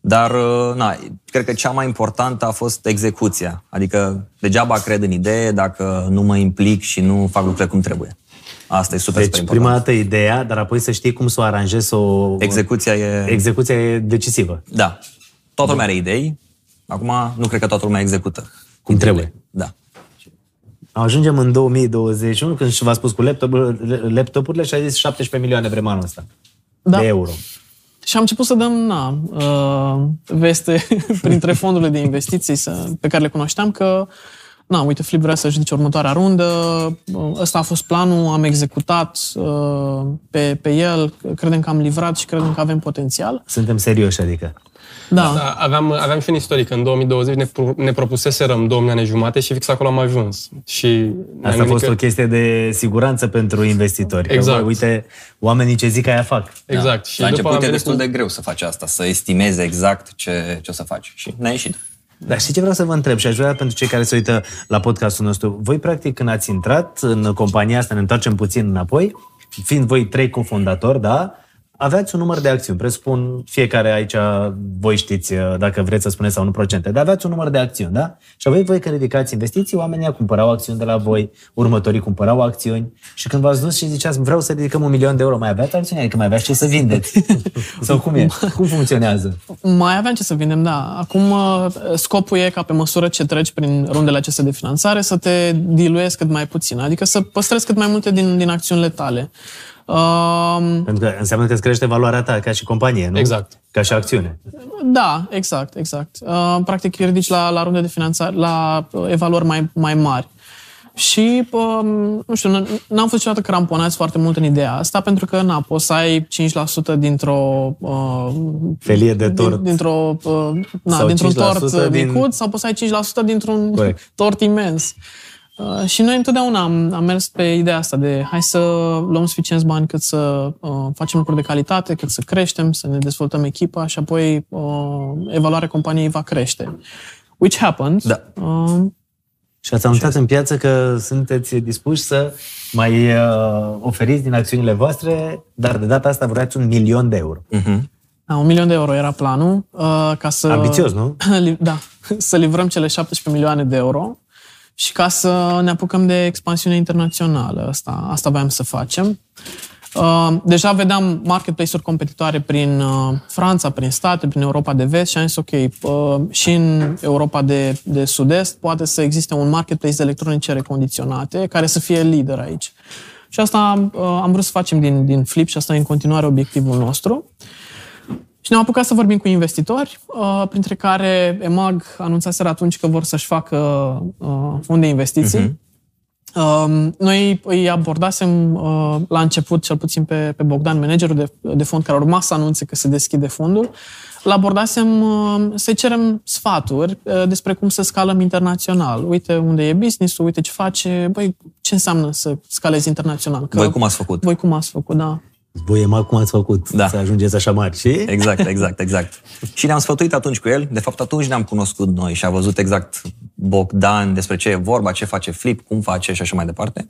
[SPEAKER 3] Dar, uh, na, cred că cea mai importantă a fost execuția. Adică degeaba cred în idee dacă nu mă implic și nu fac lucrurile cum trebuie. Asta e super,
[SPEAKER 1] Deci,
[SPEAKER 3] super
[SPEAKER 1] prima
[SPEAKER 3] important.
[SPEAKER 1] dată ideea, dar apoi să știi cum să o aranjezi, să o...
[SPEAKER 3] Execuția e...
[SPEAKER 1] Execuția e decisivă.
[SPEAKER 3] Da. Toată lumea are idei. Acum, nu cred că toată lumea execută.
[SPEAKER 1] Cum trebuie.
[SPEAKER 3] Da.
[SPEAKER 1] Ajungem în 2021, când și v-a spus cu laptop- laptopurile și a zis 17 milioane vrem anul ăsta
[SPEAKER 2] Da.
[SPEAKER 1] de euro.
[SPEAKER 2] Și am început să dăm na, uh, veste *laughs* printre fondurile de investiții să, pe care le cunoșteam că na, uite, Flip vrea să-și ridice următoarea rundă, uh, ăsta a fost planul, am executat uh, pe, pe el, credem că am livrat și credem că avem potențial.
[SPEAKER 1] Suntem serioși, adică.
[SPEAKER 2] Da,
[SPEAKER 4] Da, aveam, aveam și un istoric. În 2020 ne, pro- ne propuseserăm două milioane jumate și fix acolo am ajuns. Și ne-am
[SPEAKER 1] Asta a
[SPEAKER 4] gândit
[SPEAKER 1] fost
[SPEAKER 4] că-
[SPEAKER 1] o chestie de siguranță pentru investitori. Că,
[SPEAKER 4] Exact.
[SPEAKER 1] bă, uite, oamenii ce zic aia fac.
[SPEAKER 4] Exact. Și
[SPEAKER 3] La
[SPEAKER 4] după am
[SPEAKER 3] început e
[SPEAKER 4] venit
[SPEAKER 3] destul
[SPEAKER 4] cu-
[SPEAKER 3] de greu să faci asta, să estimezi exact ce, ce o să faci. Și ne-a ieșit.
[SPEAKER 1] Dar știi ce vreau să vă întreb și aș vrea pentru cei care se uită la podcastul nostru. Voi, practic, când ați intrat în compania asta, ne întoarcem puțin înapoi, fiind voi trei cofondatori, da? Aveați un număr de acțiuni. Presupun fiecare aici, voi știți dacă vreți să spuneți sau nu procente, dar aveați un număr de acțiuni, da? Și voi, voi când ridicați investiții, oamenii cumpărau acțiuni de la voi, următorii cumpărau acțiuni și când v-ați dus și ziceați, vreau să ridicăm un milion de euro, mai aveați acțiuni? Adică mai aveați ce să vindeți? *laughs* sau cum e? Cum funcționează?
[SPEAKER 2] Mai aveam ce să vindem, da. Acum uh, scopul e ca pe măsură ce treci prin rundele acestea de finanțare să te diluezi cât mai puțin, adică să păstrezi cât mai multe din, din acțiunile tale. Um,
[SPEAKER 1] Pentru că înseamnă că îți crește valoarea ta ca și companie, nu?
[SPEAKER 4] Exact.
[SPEAKER 1] Ca și acțiune.
[SPEAKER 2] Da, exact, exact. Uh, practic îi ridici la, la runde de finanțare, la uh, evaluări mai, mai mari. Și, um, nu știu, n- n-am fost niciodată cramponați foarte mult în ideea asta, pentru că, na, poți să ai 5% dintr-o... Uh,
[SPEAKER 1] Felie de tort.
[SPEAKER 2] Din, dintr-o, uh, na,
[SPEAKER 1] Sau
[SPEAKER 2] dintr-un
[SPEAKER 1] 5%
[SPEAKER 2] tort
[SPEAKER 1] din-
[SPEAKER 2] micuț, sau poți să ai 5% dintr-un
[SPEAKER 1] Corect.
[SPEAKER 2] tort imens. Uh, și noi întotdeauna am, am mers pe ideea asta de hai să luăm suficienți bani cât să uh, facem lucruri de calitate, cât să creștem, să ne dezvoltăm echipa și apoi uh, evaluarea companiei va crește. Which happened.
[SPEAKER 3] Da.
[SPEAKER 2] Uh,
[SPEAKER 1] Și ați anunțat în piață că sunteți dispuși să mai uh, oferiți din acțiunile voastre, dar de data asta vreați un milion de euro.
[SPEAKER 2] da, un milion de euro era planul uh, ca să...
[SPEAKER 1] Ambițios, nu? *laughs*
[SPEAKER 2] Li- Da, *laughs* să livrăm cele 17 milioane de euro și ca să ne apucăm de expansiune internațională. Asta, asta voiam să facem. Uh, deja vedeam marketplace-uri competitoare prin uh, Franța, prin state, prin Europa de vest și am zis, ok, uh, și în Europa de, de sud-est poate să existe un marketplace de electronice recondiționate care să fie lider aici. Și asta uh, am vrut să facem din, din Flip și asta e în continuare obiectivul nostru. Și ne-am apucat să vorbim cu investitori, uh, printre care EMAG anunțaseră atunci că vor să-și facă uh, fond de investiții. Uh, noi îi abordasem uh, la început, cel puțin pe, pe Bogdan, managerul de, de fond, care urma să anunțe că se deschide fondul, îl abordasem uh, să-i cerem sfaturi uh, despre cum să scalăm internațional. Uite unde e business-ul, uite ce face, băi, ce înseamnă să scalezi internațional. Că
[SPEAKER 3] Voi cum ați făcut?
[SPEAKER 2] Voi cum ați făcut, da.
[SPEAKER 1] Voi e cum ați făcut
[SPEAKER 3] Da.
[SPEAKER 1] să ajungeți așa mari, și?
[SPEAKER 3] Exact, exact, exact. *laughs* și ne-am sfătuit atunci cu el. De fapt, atunci ne-am cunoscut noi și a văzut exact Bogdan despre ce e vorba, ce face Flip, cum face și așa mai departe.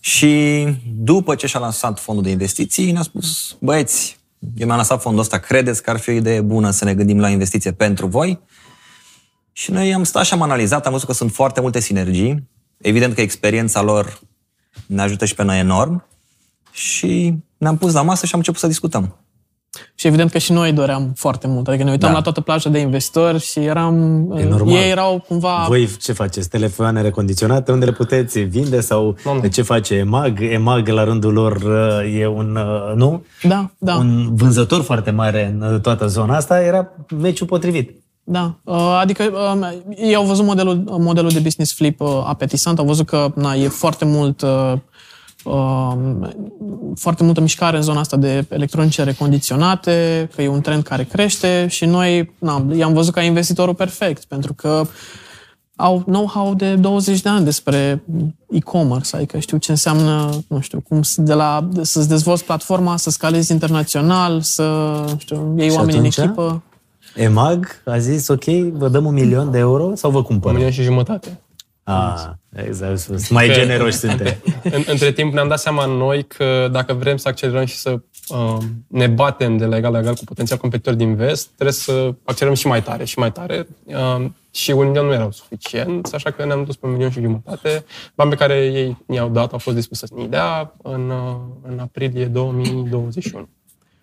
[SPEAKER 3] Și după ce și-a lansat fondul de investiții, ne-a spus, băieți, eu mi-am lansat fondul ăsta, credeți că ar fi o idee bună să ne gândim la investiție pentru voi? Și noi am stat și am analizat, am văzut că sunt foarte multe sinergii. Evident că experiența lor ne ajută și pe noi enorm. Și ne-am pus la masă și am început să discutăm.
[SPEAKER 2] Și evident că și noi doream foarte mult. Adică ne uitam
[SPEAKER 3] Da.
[SPEAKER 2] la toată plaja de investitori și eram...
[SPEAKER 1] E normal.
[SPEAKER 2] Ei erau cumva...
[SPEAKER 1] Voi ce faceți? Telefoane recondiționate? Unde le puteți vinde? Sau
[SPEAKER 4] Nu, nu.
[SPEAKER 1] ce face EMAG? EMAG la rândul lor uh, e un, uh, nu?
[SPEAKER 2] Da, da.
[SPEAKER 1] Un vânzător foarte mare în uh, toată zona asta. Era meciul potrivit.
[SPEAKER 2] Da, uh, adică uh, ei au văzut modelul, modelul de business flip uh, apetisant, au văzut că na, e foarte mult uh, uh, foarte multă mișcare în zona asta de electronice recondiționate, că e un trend care crește și noi na, i-am văzut ca investitorul perfect, pentru că au know-how de 20 de ani despre e-commerce, adică știu ce înseamnă, nu știu, cum să- de la, să-ți dezvolți platforma, să scalezi internațional, să, nu știu, iei
[SPEAKER 1] Și
[SPEAKER 2] oameni
[SPEAKER 1] atunci?
[SPEAKER 2] în echipă.
[SPEAKER 1] EMAG a zis, ok, vă dăm un milion de euro sau vă
[SPEAKER 4] Un
[SPEAKER 1] cumpără?
[SPEAKER 4] milion și jumătate.
[SPEAKER 1] Ah, exact, sunt mai
[SPEAKER 4] Că-
[SPEAKER 1] generoși suntem. *laughs*
[SPEAKER 4] În, între timp ne-am dat seama noi că dacă vrem să accelerăm și să uh, ne batem de la egal la egal cu potențial competitori din vest, trebuie să accelerăm și mai tare și mai tare. Uh, și un milion nu erau suficient, așa că ne-am dus pe un milion și jumătate. Bani pe care ei ne-au dat au fost dispuși să ne dea în, uh, în aprilie 2021.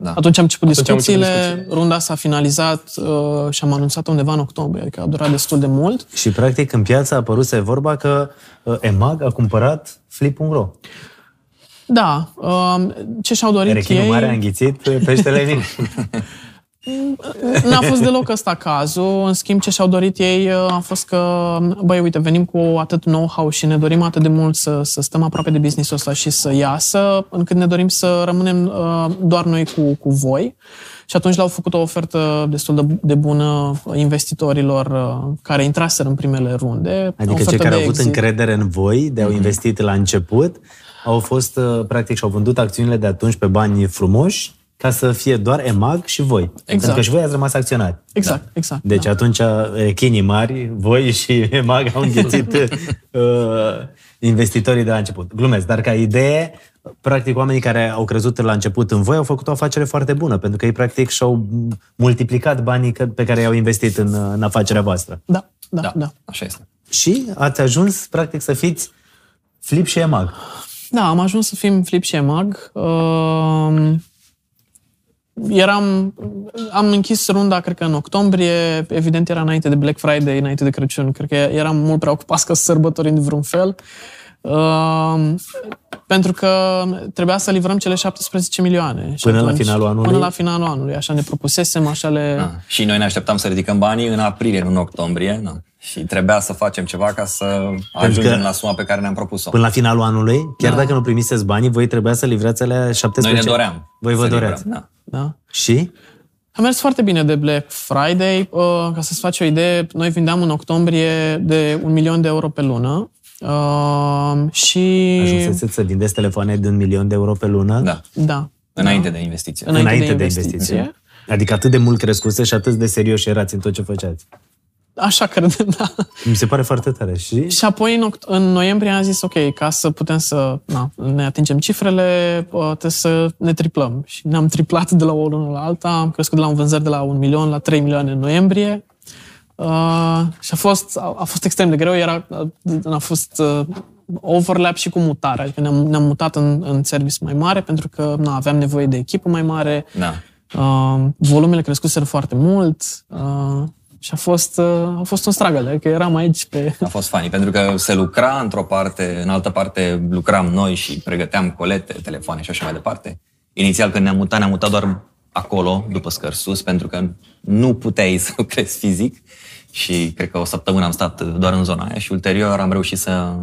[SPEAKER 2] Atunci am început
[SPEAKER 4] Atunci am început
[SPEAKER 2] discuțiile,
[SPEAKER 4] discuțiile.
[SPEAKER 2] runda s-a finalizat uh, și am anunțat undeva în octombrie, adică a durat destul de mult.
[SPEAKER 1] Și practic în piață a apăruse vorba că uh, EMAG a cumpărat Flip.ro.
[SPEAKER 2] Da, uh, ce și-au dorit
[SPEAKER 1] Rechinul
[SPEAKER 2] ei...
[SPEAKER 1] mare a înghițit uh, peștele mic. *laughs*
[SPEAKER 2] N-a fost deloc ăsta cazul. În schimb, ce și-au dorit ei uh, a fost că, băi, uite, venim cu atât know-how și ne dorim atât de mult să, să stăm aproape de business-ul ăsta și să iasă, încât ne dorim să rămânem uh, doar noi cu, cu voi. Și atunci le-au făcut o ofertă destul de, de bună investitorilor uh, care intraseră în primele runde.
[SPEAKER 1] Adică
[SPEAKER 2] Ofertă
[SPEAKER 1] cei care
[SPEAKER 2] de
[SPEAKER 1] au avut
[SPEAKER 2] exit.
[SPEAKER 1] încredere în voi, de au investit la început, au fost, uh, practic, și-au vândut acțiunile de atunci pe bani frumoși ca să fie doar EMAG și voi. Pentru că și voi ați rămas acționari.
[SPEAKER 2] Exact, exact.
[SPEAKER 1] Deci
[SPEAKER 2] da.
[SPEAKER 1] atunci rechinii mari, voi și *laughs* EMAG au înghițit *laughs* uh, investitorii de la început. Glumesc, dar ca idee, practic oamenii care au crezut la început în voi au făcut o afacere foarte bună, pentru că ei practic și-au multiplicat banii că- pe care i-au investit în, în afacerea voastră.
[SPEAKER 2] Da, da, da.
[SPEAKER 3] Da,
[SPEAKER 2] da.
[SPEAKER 3] așa este.
[SPEAKER 1] Și ați ajuns practic să fiți Flip și EMAG.
[SPEAKER 2] Da, am ajuns să fim Flip și Emag. Uh, eram, am închis runda, cred că în octombrie, evident era înainte de Black Friday, înainte de Crăciun, cred că eram mult prea ocupați ca să sărbătorim de vreun fel. Uh, pentru că trebuia să livrăm cele 17 milioane. Și
[SPEAKER 1] Până la finalul anului?
[SPEAKER 2] Până la finalul anului, așa ne propusesem, așa le...
[SPEAKER 3] Da. Și noi ne așteptam să ridicăm banii în aprilie, nu în octombrie. Da. Și trebuia să facem ceva ca să ajungem
[SPEAKER 1] că-
[SPEAKER 3] la suma pe care ne-am propus-o.
[SPEAKER 1] Până la finalul anului, chiar dacă nu primiseți banii, voi trebuia să livrați alea 17.
[SPEAKER 3] Noi ne doream.
[SPEAKER 1] Voi vă
[SPEAKER 3] să
[SPEAKER 1] doreați.
[SPEAKER 3] livrăm, Da.
[SPEAKER 2] Da.
[SPEAKER 1] Și?
[SPEAKER 2] A mers foarte bine de Black Friday. Uh, ca să-ți faci o idee, noi vindeam în octombrie de un milion de euro pe lună. Uh, și...
[SPEAKER 1] Ajunseți să vindeți telefoane de un milion de euro pe lună?
[SPEAKER 3] da.
[SPEAKER 2] Da.
[SPEAKER 3] Înainte de investiție.
[SPEAKER 2] Înainte,
[SPEAKER 1] Înainte
[SPEAKER 2] de,
[SPEAKER 1] de
[SPEAKER 2] investiție.
[SPEAKER 1] investiție. Adică atât de mult crescuse și atât de serios erați în tot ce făceați.
[SPEAKER 2] Așa credem, *laughs* da.
[SPEAKER 1] Mi se pare foarte tare. Și
[SPEAKER 2] Și apoi în, oct- în noiembrie am zis, ok, ca să putem să na, ne atingem cifrele, uh, trebuie să ne triplăm. Și ne-am *laughs* triplat de la o lună la alta, am crescut de la un vânzări de la un milion la 3 milioane în noiembrie. Uh, și a fost, a, a fost extrem de greu, era, a, a fost uh, overlap și cu mutarea. Adică ne-am, ne-am mutat în, în service mai mare pentru că na, aveam nevoie de echipă mai mare.
[SPEAKER 3] Da.
[SPEAKER 2] Uh, volumele crescuseră foarte mult uh, și a fost, uh, a fost un struggle, adică eram aici pe...
[SPEAKER 3] A fost funny, pentru că se lucra într-o parte, în altă parte lucram noi și pregăteam colete, telefoane și așa mai departe. Inițial când ne-am mutat, ne-am mutat doar acolo, după scări sus, pentru că nu puteai *laughs* să lucrezi fizic și cred că o săptămână am stat doar în zona aia și ulterior am reușit să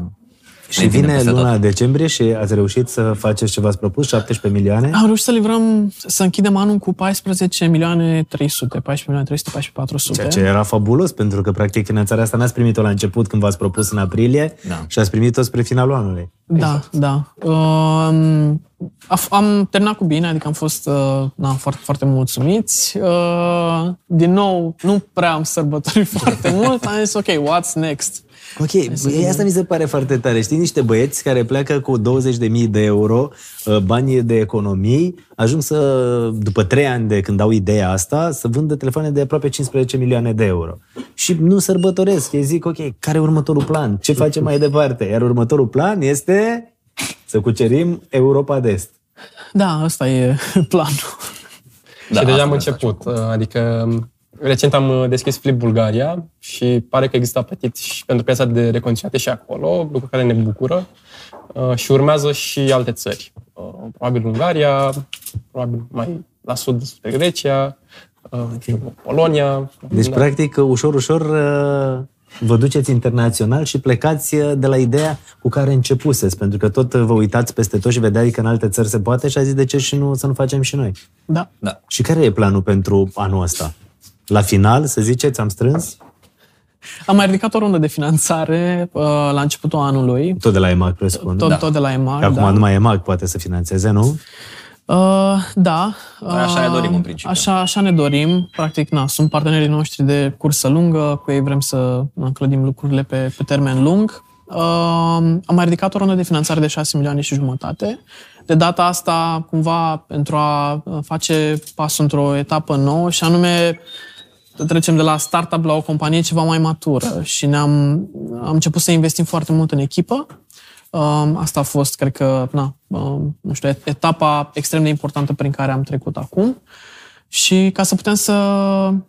[SPEAKER 1] Și
[SPEAKER 3] ne vindem
[SPEAKER 1] vine
[SPEAKER 3] peste
[SPEAKER 1] luna
[SPEAKER 3] tot.
[SPEAKER 1] decembrie și ați reușit să faceți ce v-ați propus, 17 milioane.
[SPEAKER 2] Am reușit să livrăm, să închidem anul cu 14 milioane 300, 14 milioane 300, 14 400.
[SPEAKER 1] Ceea ce era fabulos, pentru că practic finanțarea asta n-ați primit-o la început când v-ați propus în aprilie
[SPEAKER 3] Da.
[SPEAKER 1] și ați primit-o spre finalul anului.
[SPEAKER 2] Da, da. Um, a f- am terminat cu bine, adică am fost uh, na, foarte, foarte mulțumiți. Uh, din nou, nu prea am sărbătorit *laughs* foarte mult. Am zis, ok, what's next?
[SPEAKER 1] Ok, băi, asta mi se pare foarte tare. Știi niște băieți care pleacă cu 20.000 de euro, uh, bani de economii, ajung să, după 3 ani de când au ideea asta, să vândă telefoane de aproape 15 milioane de euro. Și nu sărbătoresc. Ei zic, ok, care e următorul plan? Ce facem mai departe? Iar următorul plan este să cucerim Europa de Est.
[SPEAKER 2] Da, ăsta e *laughs* planul.
[SPEAKER 3] Da,
[SPEAKER 4] și deja
[SPEAKER 3] asta
[SPEAKER 4] am
[SPEAKER 3] vreau să
[SPEAKER 4] început. Adică recent am uh, deschis Flip Bulgaria și pare că există apetit și pentru piața de recondiționate și acolo, lucru care ne bucură. Uh, Și urmează și alte țări. Uh, Probabil Ungaria, probabil mai la sud spre Grecia, uh, știu, Polonia.
[SPEAKER 1] Deci,
[SPEAKER 4] Da.
[SPEAKER 1] practic, ușor, ușor uh, vă duceți internațional și plecați uh, de la ideea cu care începuseți, pentru că tot uh, vă uitați peste tot și vedeai că în alte țări se poate și a zis de ce și nu, să nu facem și noi.
[SPEAKER 2] Da.
[SPEAKER 3] Da.
[SPEAKER 1] Și care e planul pentru anul ăsta? La final, să ziceți, am strâns
[SPEAKER 2] Am mai ridicat o rundă de finanțare uh, la începutul anului,
[SPEAKER 1] tot de la EMAG, presupun.
[SPEAKER 2] tot,
[SPEAKER 3] Da.
[SPEAKER 2] tot de la EMAG.
[SPEAKER 1] Că acum
[SPEAKER 2] da.
[SPEAKER 1] numai EMAG poate să financeze, nu?
[SPEAKER 2] Uh, da.
[SPEAKER 3] Noi așa ne dorim în principiu.
[SPEAKER 2] Așa, așa ne dorim. Practic, na, sunt partenerii noștri de cursă lungă, cu ei vrem să na, clădim lucrurile pe, pe termen lung. Uh, am mai ridicat o rundă de finanțare de 6 milioane și jumătate. De data asta, cumva, pentru a uh, face pasul într-o etapă nouă și anume trecem de la startup la o companie ceva mai matură și ne-am am început să investim foarte mult în echipă. Um, Asta a fost, cred că, na, um, nu știu, etapa extrem de importantă prin care am trecut acum. Și ca să putem să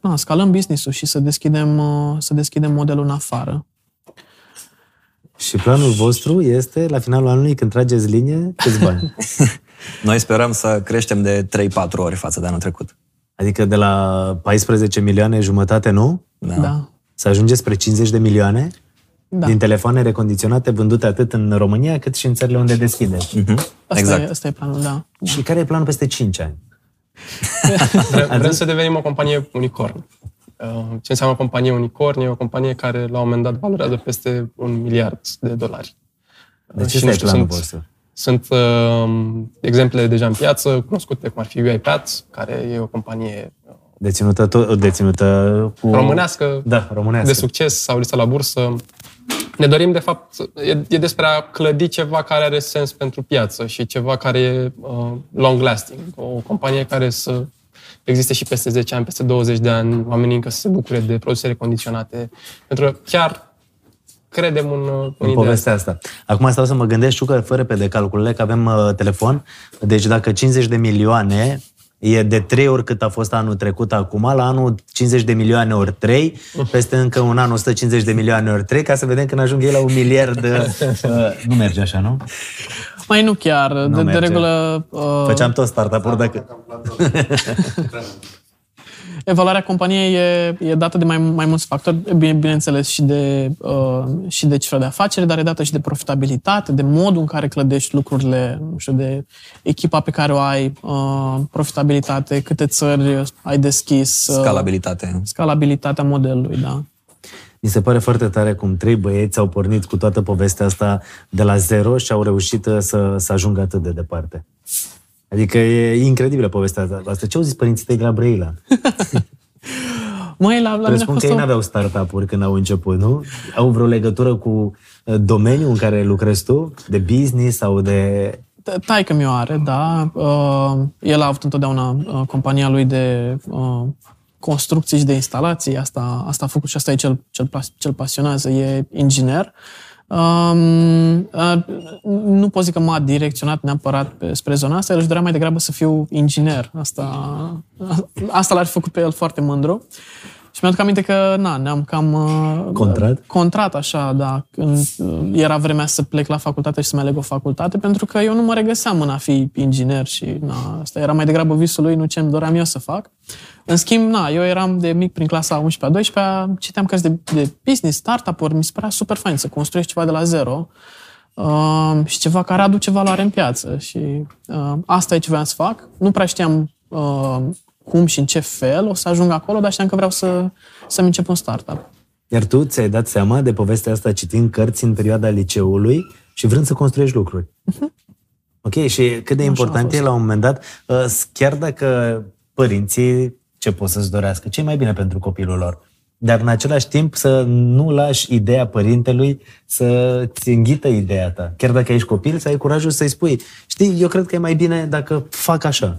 [SPEAKER 2] na, scalăm business-ul și să deschidem, uh, să deschidem modelul în afară.
[SPEAKER 1] Și planul vostru este, la finalul anului, când trageți linie, câți bani? *laughs* *laughs*
[SPEAKER 3] Noi sperăm să creștem de 3-4 ori față de anul trecut.
[SPEAKER 1] Adică de la 14 milioane jumătate, nu?
[SPEAKER 3] Da.
[SPEAKER 2] Da.
[SPEAKER 1] Să ajungeți spre 50 de milioane
[SPEAKER 2] Da.
[SPEAKER 1] din telefoane recondiționate vândute atât în România cât și în țările unde deschideți.
[SPEAKER 3] Mhm.
[SPEAKER 2] Asta,
[SPEAKER 3] Exact.
[SPEAKER 2] e, asta e planul, da.
[SPEAKER 1] Și care e planul peste 5 ani? *laughs*
[SPEAKER 4] Vrem, vrem să devenim o companie unicorn. Uh, Ce înseamnă o companie unicorn? E o companie care la un moment dat valorează peste un miliard de dolari.
[SPEAKER 1] Deci
[SPEAKER 4] Și
[SPEAKER 1] ăsta
[SPEAKER 4] nu
[SPEAKER 1] e
[SPEAKER 4] știu,
[SPEAKER 1] planul
[SPEAKER 4] sunt-
[SPEAKER 1] vostru.
[SPEAKER 4] Sunt uh, exemple deja în piață, cunoscute cum ar fi UiPath, care e o companie uh,
[SPEAKER 1] Deținută, to- deținută cu...
[SPEAKER 4] românească,
[SPEAKER 1] Da, românească.
[SPEAKER 4] de succes, sau listă la bursă. Ne dorim, de fapt, e, e despre a clădi ceva care are sens pentru piață și ceva care e uh, long-lasting. O companie care să existe și peste 10 ani, peste 20 de ani, oamenii încă să se bucure de produse recondiționate. Pentru că chiar credem în, uh, în,
[SPEAKER 1] în
[SPEAKER 4] ideea
[SPEAKER 1] povestea asta. Acum stau să mă gândesc, știu că fără pe de calculele, că avem uh, telefon, deci dacă 50 de milioane e de 3 ori cât a fost anul trecut acum, la anul 50 de milioane ori 3, *laughs* peste încă un an 150 de milioane ori 3, ca să vedem când ajung ei la un miliard. Uh, *laughs* nu merge așa, nu?
[SPEAKER 2] Mai nu chiar. de, de
[SPEAKER 1] merge.
[SPEAKER 2] regulă... Uh,
[SPEAKER 1] Făceam tot startup-uri dacă... *laughs*
[SPEAKER 2] Evaluarea companiei e, e dată de mai, mai mulți factori, bine, bineînțeles și de, uh, și de cifra de afaceri, dar e dată și de profitabilitate, de modul în care clădești lucrurile, nu știu, de echipa pe care o ai, uh, profitabilitate, câte țări ai deschis, uh,
[SPEAKER 3] Scalabilitate.
[SPEAKER 2] scalabilitatea modelului, da.
[SPEAKER 1] Mi se pare foarte tare cum trei băieți au pornit cu toată povestea asta de la zero și au reușit uh, să, să ajungă atât de departe. Adică e incredibilă povestea asta. Asta ce au zis părinții tăi de la Brăila?
[SPEAKER 2] Măi, la, la mine a
[SPEAKER 1] Presupun
[SPEAKER 2] fost
[SPEAKER 1] că ei
[SPEAKER 2] o...
[SPEAKER 1] n-aveau startup-uri când au început, nu? Au vreo legătură cu uh, domeniul în care lucrezi tu? De business sau de...
[SPEAKER 2] Taică mi-o are, da. Uh, el a avut întotdeauna uh, compania lui de uh, construcții și de instalații. Asta, asta a făcut și asta e cel, cel, pas- cel pasionează. E inginer. Um, uh, nu pot zic că m-a direcționat neapărat pe, spre zona asta, el își dorea mai degrabă să fiu inginer. Asta, asta l-ar fi făcut pe el foarte mândru. Și mi-aduc aminte că, na, ne-am cam... uh,
[SPEAKER 1] Contrat?
[SPEAKER 2] Contrat, așa, da. Când uh, era vremea să plec la facultate și să mai aleg o facultate, pentru că eu nu mă regăseam în a fi inginer și, na, asta era mai degrabă visul lui, nu ce îmi doream eu să fac. În schimb, na, eu eram de mic prin clasa 11-a, 12-a, citeam cărți de, de business, startup-uri, mi se părea super fain să construiești ceva de la zero uh, și ceva care aduce valoare în piață. Și uh, asta e ce vreau să fac. Nu prea știam uh, cum și în ce fel o să ajung acolo, dar știam că vreau să, să-mi încep un startup.
[SPEAKER 1] Iar tu ți-ai dat seama de povestea asta citind cărți în perioada liceului și vrând să construiești lucruri. Ok, și cât de
[SPEAKER 2] Așa a
[SPEAKER 1] important
[SPEAKER 2] fost.
[SPEAKER 1] e la un moment dat, uh, chiar dacă părinții ce pot să-ți dorească, ce e mai bine pentru copilul lor. Dar în același timp să nu lași ideea părintelui să-ți înghită ideea ta. Chiar dacă ești copil, să ai curajul să-i spui, știi, eu cred că e mai bine dacă fac așa.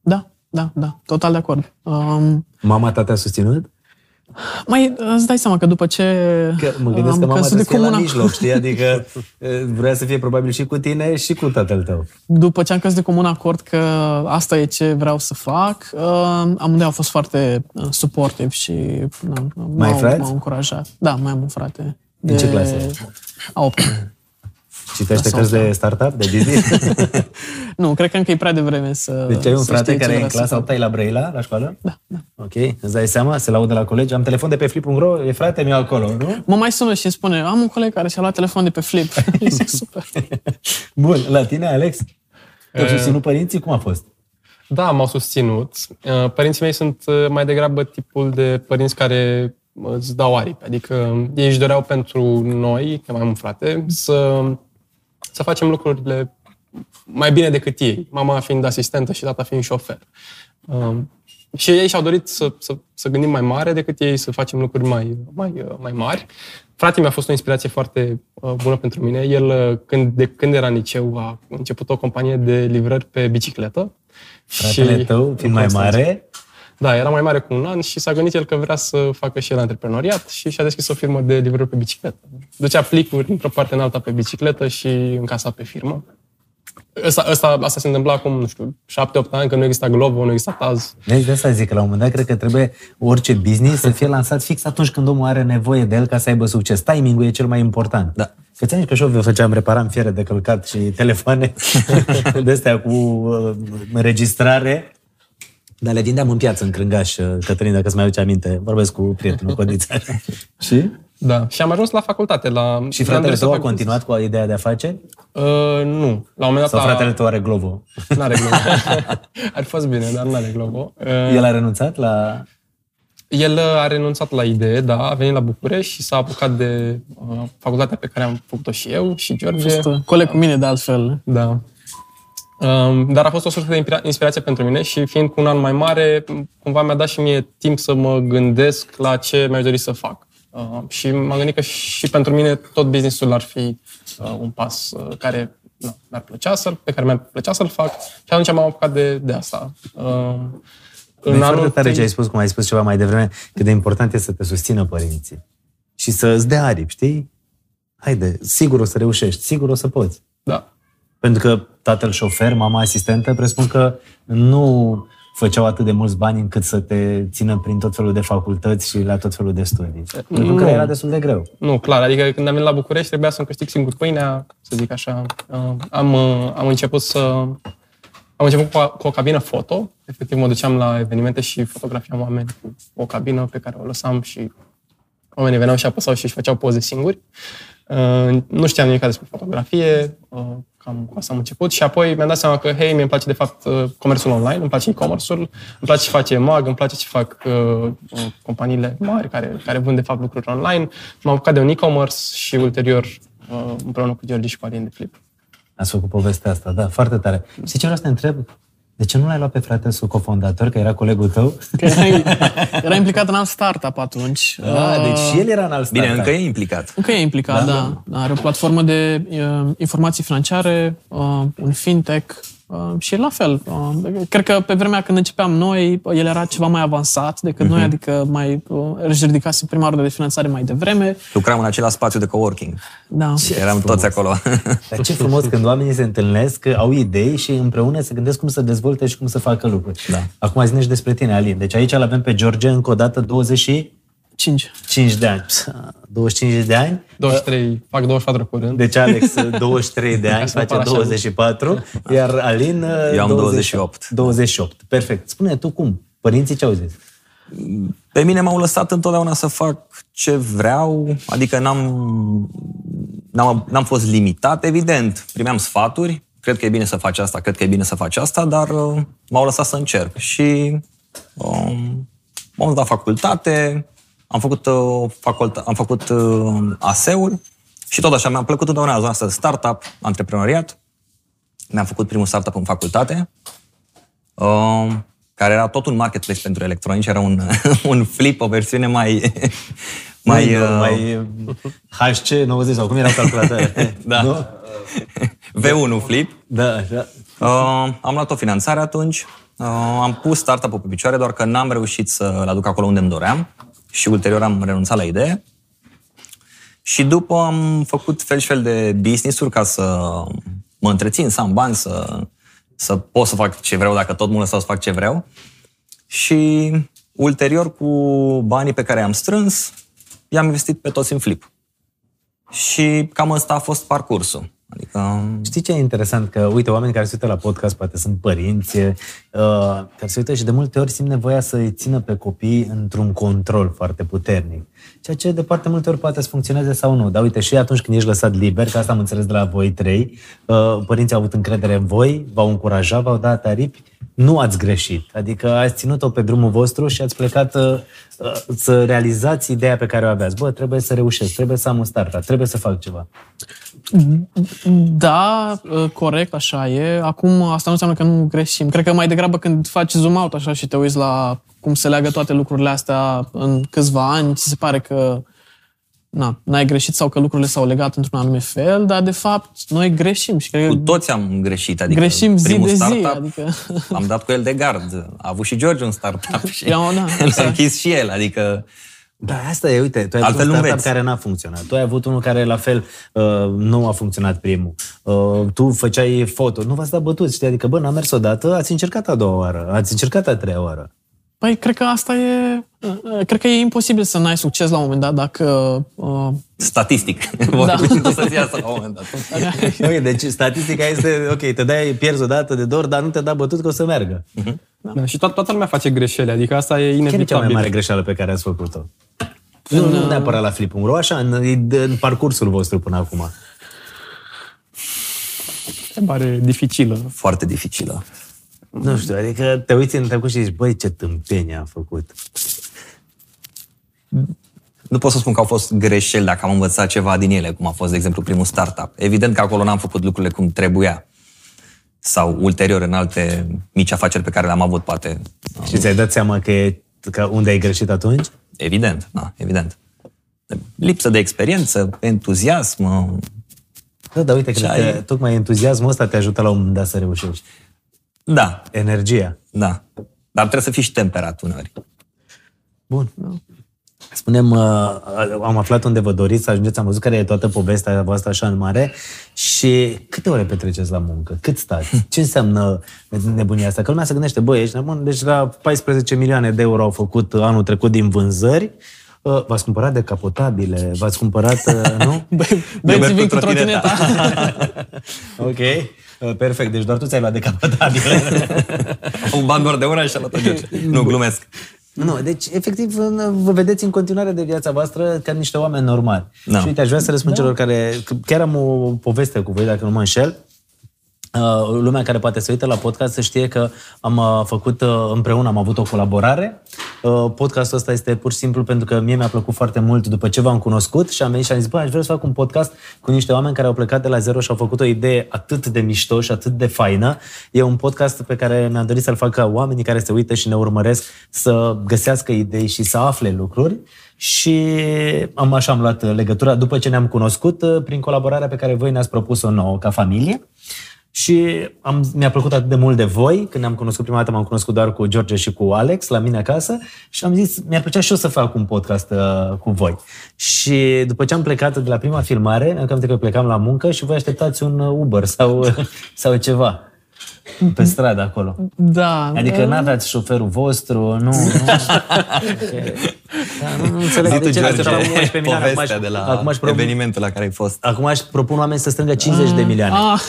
[SPEAKER 2] Da, da, da, total de acord. Um,
[SPEAKER 1] Mama ta te-a susținut?
[SPEAKER 2] mai îți dai seama că după ce
[SPEAKER 1] Că mă gândesc
[SPEAKER 2] am
[SPEAKER 1] că mama
[SPEAKER 2] căzut
[SPEAKER 1] trebuie să fie la
[SPEAKER 2] comuna-
[SPEAKER 1] mijloc, știi? Adică eh, vrea să fie probabil și cu tine și cu tatăl tău.
[SPEAKER 2] după ce am căzut de comun acord că asta e ce vreau să fac, uh, amândoi au fost foarte uh, supportive și na,
[SPEAKER 1] Mai ai
[SPEAKER 2] m-au,
[SPEAKER 1] frați?
[SPEAKER 2] m-au încurajat. Da, mai am un frate.
[SPEAKER 1] În ce clasă?
[SPEAKER 2] A 8
[SPEAKER 1] Citește
[SPEAKER 2] Asta
[SPEAKER 1] cărți
[SPEAKER 2] o
[SPEAKER 1] de
[SPEAKER 2] să-
[SPEAKER 1] startup, de business? *laughs*
[SPEAKER 2] Nu, cred că încă e prea devreme să
[SPEAKER 1] Deci ai un
[SPEAKER 2] să
[SPEAKER 1] frate
[SPEAKER 2] știi ce
[SPEAKER 1] care e în
[SPEAKER 2] vrea să
[SPEAKER 1] clasa
[SPEAKER 2] fac.
[SPEAKER 1] 8 e la Brăila, la școală? Da, da. Ok, îți dai seama, se laudă la colegi, am telefon de pe flip.ro, e frate meu acolo, nu?
[SPEAKER 2] Mă mai sună și îmi spune, am un coleg care și-a luat telefon de pe Flip. *laughs* *laughs* Zic, super. *laughs*
[SPEAKER 1] Bun, la tine, Alex? Te-au
[SPEAKER 4] Eh.
[SPEAKER 1] susținut părinții? Cum a fost?
[SPEAKER 4] Da, m-au susținut. Uh, Părinții mei sunt uh, mai degrabă tipul de părinți care uh, îți dau aripi. Adică ei își doreau pentru noi, că mai am un frate, să, să facem lucrurile mai bine decât ei, mama fiind asistentă și tata fiind șofer. Uh, și ei și-au dorit să, să, să gândim mai mare decât ei, să facem lucruri mai, mai, uh, mai mari. Fratele mi a fost o inspirație foarte uh, bună pentru mine. El, uh, când, de când era în liceu, a început o companie de livrări pe bicicletă.
[SPEAKER 1] Fratele
[SPEAKER 4] Și-
[SPEAKER 1] tău, fiind
[SPEAKER 4] în
[SPEAKER 1] mai
[SPEAKER 4] Constanța.
[SPEAKER 1] mare,
[SPEAKER 4] Da, era mai mare cu un an și s-a gândit el că vrea să facă și el antreprenoriat și și-a deschis o firmă de livrări pe bicicletă. Ducea plicuri într-o parte în alta pe bicicletă și încasa pe firmă. Asta, asta, asta se întâmpla acum, nu știu, șapte-opt ani, când nu exista Glovo, nu exista Taz.
[SPEAKER 1] Deci de asta zic că la un moment dat cred că trebuie orice business să fie lansat fix atunci când omul are nevoie de el ca să aibă succes. Timingul e cel mai important.
[SPEAKER 3] Da.
[SPEAKER 1] Că ți că și eu făceam, reparam fiere de călcat și telefoane *laughs* de astea cu uh, înregistrare. Dar le vindeam în piață, în Crângaș, uh, Cătălin, dacă îți mai aduce aminte. Vorbesc cu prietenul Codița. *laughs* și?
[SPEAKER 4] Da. Și am ajuns la facultate. La,
[SPEAKER 1] Și
[SPEAKER 4] mi-am
[SPEAKER 1] fratele
[SPEAKER 4] dorit să
[SPEAKER 1] tău a
[SPEAKER 4] fac-
[SPEAKER 1] continuat cu ideea de afaceri?
[SPEAKER 4] Uh, nu. La un moment dat
[SPEAKER 1] Sau
[SPEAKER 4] a-
[SPEAKER 1] fratele tău are Glovo?
[SPEAKER 4] N-are Glovo. *laughs* Ar fi fost bine, dar nu are Glovo. Uh,
[SPEAKER 1] El a renunțat la...
[SPEAKER 4] El a renunțat la idee, da, a venit la București și s-a apucat de uh, facultatea pe care am făcut-o și eu și
[SPEAKER 2] A
[SPEAKER 4] George.
[SPEAKER 2] fost uh, coleg cu mine de altfel.
[SPEAKER 4] Da. Um, dar a fost o sursă de inspira- inspirație pentru mine și fiind cu un an mai mare, cumva mi-a dat și mie timp să mă gândesc la ce mi-aș dori să fac. Uh, și m-am gândit că și pentru mine tot businessul ar fi uh, un pas uh, care na, mi-ar plăcea să pe care mi-ar plăcea să-l fac și atunci m-am apucat de, de asta. Uh,
[SPEAKER 1] În foarte tare ce ai spus, cum ai spus ceva mai devreme, cât de important este să te susțină părinții. Și să îți dea aripi, știi? Haide, sigur o să reușești, sigur o să poți.
[SPEAKER 4] Da.
[SPEAKER 1] Pentru că tatăl șofer, mama asistentă, presupun că nu făceau atât de mulți bani încât să te țină prin tot felul de facultăți și la tot felul de studii. Pentru că
[SPEAKER 4] Nu.
[SPEAKER 1] era destul de greu.
[SPEAKER 4] Nu, clar. Adică când am venit la București trebuia să-mi câștig singur pâinea, să zic așa. Uh, Am, uh, am început să... Am început cu, cu o cabină foto. Efectiv, mă duceam la evenimente și fotografiam oameni cu o cabină pe care o lăsam și oamenii veneau și apăsau și își făceau poze singuri. Uh, nu știam nimic despre fotografie, uh, cam cu asta am început și apoi mi-am dat seama că, hei, mie îmi place de fapt uh, comerțul online, îmi place e-commerce-ul, îmi place ce face EMAG, îmi place ce fac uh, uh, companiile mari care, care vând de fapt lucruri online. M-am apucat de un e-commerce și ulterior uh, împreună cu George și cu Alin de Flip.
[SPEAKER 1] Ați făcut povestea asta, da, foarte tare. Și ce vreau să te întreb? De ce nu l-ai luat pe fratele său cofondator, că era colegul tău?
[SPEAKER 2] Că era, era implicat în alt startup atunci.
[SPEAKER 1] Ah,
[SPEAKER 2] Uh,
[SPEAKER 1] deci și el era în alt
[SPEAKER 3] Bine,
[SPEAKER 1] startup.
[SPEAKER 3] încă e implicat.
[SPEAKER 2] Încă e implicat, da. da. Are o platformă de uh, informații financiare, uh, un fintech uh, și la fel. Uh, cred că pe vremea când începeam noi, uh, el era ceva mai avansat decât noi, adică mai uh, își ridicase prima rundă de finanțare mai devreme.
[SPEAKER 3] Lucram în același spațiu de coworking.
[SPEAKER 2] Da.
[SPEAKER 3] Eram toți acolo.
[SPEAKER 1] Dar ce frumos când oamenii se întâlnesc, au idei și împreună se gândesc cum să dezvolte și cum să facă lucruri. Da. Acum zine și despre tine, Alin. Deci aici îl avem pe George încă o dată 25
[SPEAKER 2] 5.
[SPEAKER 1] de ani. 25 de ani.
[SPEAKER 4] 23, fac 24 curând.
[SPEAKER 1] Deci Alex 23 de ani,
[SPEAKER 4] să nu
[SPEAKER 1] face
[SPEAKER 4] par așa.
[SPEAKER 1] 24, iar Alin
[SPEAKER 3] Eu am
[SPEAKER 1] 20
[SPEAKER 3] 28.
[SPEAKER 1] 28. Perfect. Spune tu cum? Părinții ce au zis?
[SPEAKER 3] Pe mine m-au lăsat întotdeauna să fac ce vreau, adică n-am, n-am, n-am fost limitat, evident. Primeam sfaturi, cred că e bine să faci asta, cred că e bine să faci asta, dar uh, m-au lăsat să încerc. Și um, m-am dus la facultate, am făcut, uh, faculta, am făcut uh, ASE-ul și tot așa mi-a plăcut întotdeauna zona asta de startup, antreprenoriat. Mi-am făcut primul startup în facultate, uh, care era tot un marketplace pentru electronici, era un, *laughs* un flip, o versiune mai... *laughs* mai,
[SPEAKER 1] mai,
[SPEAKER 3] uh,
[SPEAKER 1] mai HC90 sau cum erau calculatoare? *laughs*
[SPEAKER 3] Da.
[SPEAKER 1] Nu?
[SPEAKER 3] V1 flip.
[SPEAKER 1] Da, așa.
[SPEAKER 3] Uh, am luat o finanțare atunci, uh, am pus startup-ul pe picioare, doar că n-am reușit să-l aduc acolo unde îmi doream și ulterior am renunțat la idee. Și după am făcut fel și fel de business-uri ca să mă întrețin, să am bani, să, să pot să fac ce vreau, dacă tot mă lăsau să fac ce vreau. Și ulterior, cu banii pe care i-am strâns, i-am investit pe toți în flip. Și cam ăsta a fost parcursul. Adică
[SPEAKER 1] Știi ce e interesant? Că, uite, oamenii care se uită la podcast, poate sunt părinți, uh, care se uită și de multe ori simt nevoia să îi țină pe copii într-un control foarte puternic. Ceea ce de foarte multe ori poate să funcționeze sau nu. Dar uite, și atunci când ești lăsat liber, că asta am înțeles de la voi trei, uh, părinții au avut încredere în voi, v-au încurajat, v-au dat aripi, nu ați greșit. Adică ați ținut-o pe drumul vostru și ați plecat uh, uh, să realizați ideea pe care o aveați. Bă, trebuie să reușesc, trebuie să am un startup, trebuie să fac ceva.
[SPEAKER 2] Da, uh, corect, așa e. Acum, asta nu înseamnă că nu greșim. Cred că mai degrabă când faci zoom out așa și te uiți la cum se leagă toate lucrurile astea în câțiva ani, ți se pare că na, n-ai greșit sau că lucrurile s-au legat într-un anume fel, dar de fapt noi greșim și cred
[SPEAKER 3] Cu
[SPEAKER 2] că
[SPEAKER 3] toți am greșit. Adică
[SPEAKER 2] greșim zi
[SPEAKER 3] primul
[SPEAKER 2] de zi.
[SPEAKER 3] startup,
[SPEAKER 2] Adică, *laughs*
[SPEAKER 3] Am dat cu el de gard. A avut și George un startup *laughs* și
[SPEAKER 2] Ia, da, *laughs*
[SPEAKER 3] l-a
[SPEAKER 2] exact.
[SPEAKER 3] închis și el. Adică
[SPEAKER 1] Da, asta e, uite, tu ai
[SPEAKER 3] Altfel
[SPEAKER 1] avut
[SPEAKER 3] nu
[SPEAKER 1] un startup
[SPEAKER 3] înveți.
[SPEAKER 1] care n-a funcționat. Tu ai avut unul care, la fel, uh, nu a funcționat primul. Uh, tu făceai foto, nu v-ați dat bătuți, știi? Adică, bă, n-a mers odată, ați încercat a doua oară, ați încercat a treia oară.
[SPEAKER 2] Păi, cred că asta e... Cred că e imposibil să n-ai succes la un moment dat dacă... Uh,
[SPEAKER 3] statistic. *laughs* Vorbim da. să-ți iasă la un moment dat. *laughs*
[SPEAKER 1] ok, deci statistica este, ok, te dai, pierzi o dată de dor, dar nu te da bătut că o să meargă.
[SPEAKER 4] Da, și toată, toată lumea face greșeli, adică asta e
[SPEAKER 1] Care e cea mai
[SPEAKER 4] inevitabil.
[SPEAKER 1] mare greșeală pe care ați făcut-o? Nu, nu neapărat la flip.ro, așa, în, în parcursul vostru până acum.
[SPEAKER 4] Întrebare dificilă.
[SPEAKER 3] Foarte dificilă.
[SPEAKER 1] Nu știu, adică te uiți în trecut și zici, băi, ce tâmpenie a făcut.
[SPEAKER 3] Nu pot să spun că au fost greșeli dacă am învățat ceva din ele, cum a fost, de exemplu, primul startup. Evident că acolo n-am făcut lucrurile cum trebuia. Sau ulterior în alte mici afaceri pe care le-am avut, poate.
[SPEAKER 1] Și ți-ai dat seama că, e, că unde ai greșit atunci?
[SPEAKER 3] Evident, da, evident. Lipsă de experiență, entuziasm,
[SPEAKER 1] Da, dar uite, cred
[SPEAKER 3] ai-
[SPEAKER 1] că tocmai entuziasmul ăsta te ajută la un moment dat să reușești.
[SPEAKER 3] Da,
[SPEAKER 1] Energia.
[SPEAKER 3] da. Dar trebuie să fii și temperat uneori.
[SPEAKER 1] Bun. Spunem, uh, am aflat unde vă doriți să ajungeți, am văzut care e toată povestea voastră așa în mare și câte ore petreceți la muncă? Cât stați? *laughs* Ce înseamnă nebunia asta? Că lumea se gândește, băi, ești nebun, deci la 14 milioane de euro au făcut anul trecut din vânzări, Uh, V-ați cumpărat decapotabile, v-ați cumpărat, uh, nu?
[SPEAKER 2] băieții vin cu trotineta. *laughs*
[SPEAKER 1] ok, uh, perfect, deci doar tu ți-ai luat decapotabile. *laughs*
[SPEAKER 3] Un ban doar de una și a luat Nu, glumesc.
[SPEAKER 1] Nu, deci, efectiv, în- vă vedeți în continuare de viața voastră ca niște oameni normali.
[SPEAKER 3] Da.
[SPEAKER 1] Și uite, aș vrea să răspund celor care... că Chiar am o poveste cu voi, dacă nu mă înșel. Uh, lumea care poate să uită la podcast să știe că am uh, făcut uh, împreună, am avut o colaborare. Uh, Podcastul ăsta este pur și simplu pentru că mie mi-a plăcut foarte mult după ce v-am cunoscut și am venit și am zis, bă, aș vrea să fac un podcast cu niște oameni care au plecat de la zero și au făcut o idee atât de mișto și atât de faină. E un podcast pe care mi-am dorit să-l fac ca oamenii care se uită și ne urmăresc să găsească idei și să afle lucruri. Și am așa am luat legătura după ce ne-am cunoscut uh, prin colaborarea pe care voi ne-ați propus-o nouă ca familie. Și am, mi-a plăcut atât de mult de voi, când ne-am cunoscut prima dată, m-am cunoscut doar cu George și cu Alex la mine acasă și am zis, mi-ar plăcea și eu să fac un podcast uh, cu voi. Și după ce am plecat de la prima filmare, am cam că plecam la muncă și voi așteptați un uh, Uber sau, *laughs* sau ceva pe stradă acolo.
[SPEAKER 2] Da.
[SPEAKER 1] Adică n-aveați șoferul vostru, nu... nu. da, nu, nu înțeleg
[SPEAKER 3] Zi
[SPEAKER 1] de
[SPEAKER 3] tu,
[SPEAKER 1] ce
[SPEAKER 3] George,
[SPEAKER 1] așteptam 11 milioane. Acum aș,
[SPEAKER 3] povestea de la
[SPEAKER 1] acum aș propun,
[SPEAKER 3] evenimentul la care ai fost.
[SPEAKER 1] acum aș propun oameni să strângă 50 de milioane.
[SPEAKER 2] Ah,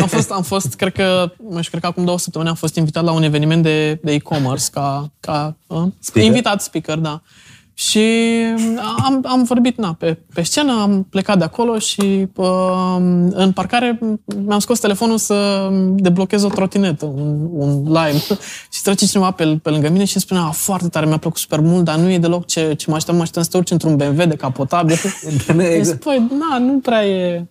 [SPEAKER 2] am fost, am fost, cred că, nu știu, cred că acum două săptămâni am fost invitat la un eveniment de, de e-commerce ca, ca uh,
[SPEAKER 1] Speaker?
[SPEAKER 2] invitat speaker, da. Și am, am vorbit na, pe, pe scenă, am plecat de acolo și uh, în parcare mi-am scos telefonul să deblochez o trotinetă, un, un lime. *laughs* și trece cineva pe, pe lângă mine și îmi spunea, "Ah, foarte tare, mi-a plăcut super mult, dar nu e deloc ce, ce mă așteptam, mă așteptam să te urci într-un BMW decapotabil.
[SPEAKER 1] exact. *laughs*
[SPEAKER 2] Zic, Păi, na, nu prea e...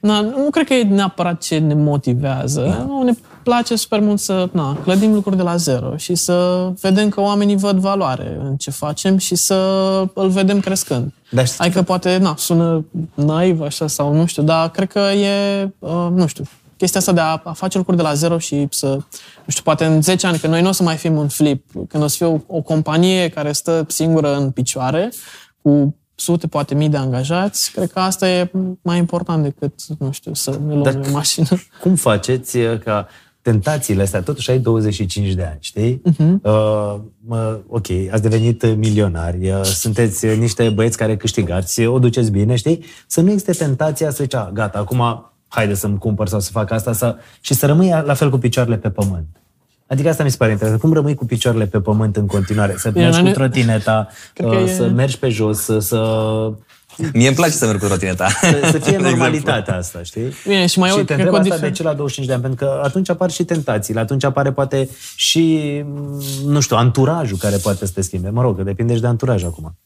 [SPEAKER 2] Na, nu cred că e neapărat ce ne motivează. Da. Nu, ne place super mult să na, clădim lucruri de la zero și să vedem că oamenii văd valoare în ce facem și să îl vedem crescând.
[SPEAKER 1] Dar știi
[SPEAKER 2] Adică poate, na, sună naiv așa sau nu știu, dar cred că e, uh, nu știu, chestia asta de a, a face lucruri de la zero și să, nu știu, poate în 10 ani, că noi nu o să mai fim un flip, când o să fie o, o companie care stă singură în picioare, cu sute, poate mii de angajați, cred că asta e mai important decât, nu știu, să ne luăm
[SPEAKER 1] Dar-
[SPEAKER 2] o mașină. *laughs*
[SPEAKER 1] cum faceți uh, ca tentațiile astea, totuși ai 25 de ani, știi?
[SPEAKER 2] Mhm.
[SPEAKER 1] Uh-huh. Uh, mă, ok, ați devenit uh, milionari, uh, sunteți uh, niște băieți care câștigați, uh, o duceți bine, știi? Să nu existe tentația să zici, "A, gata, acum haide să-mi cumpăr sau să fac asta să... și să rămâi la fel cu picioarele pe pământ. Adică asta mi se pare interesant. Cum rămâi cu picioarele pe pământ în continuare? Să
[SPEAKER 2] Bine,
[SPEAKER 1] mergi
[SPEAKER 2] noi
[SPEAKER 1] cu
[SPEAKER 2] ne-
[SPEAKER 1] trotineta,
[SPEAKER 2] Cred că
[SPEAKER 1] uh,
[SPEAKER 2] e-
[SPEAKER 1] să mergi pe jos, să, să
[SPEAKER 3] Mie îmi place să merg cu trotineta.
[SPEAKER 1] Să, să fie *laughs*
[SPEAKER 3] De
[SPEAKER 1] normalitatea asta, știi?
[SPEAKER 2] Bine, și mai
[SPEAKER 1] și
[SPEAKER 2] eu
[SPEAKER 1] te
[SPEAKER 2] cred
[SPEAKER 1] întreb
[SPEAKER 2] că o
[SPEAKER 1] asta
[SPEAKER 2] difer-
[SPEAKER 1] de ce la 25 de ani, pentru că atunci apar și tentațiile, atunci apare poate și, m, nu știu, anturajul care poate să te schimbe. Mă rog, depinde și de anturaj acum.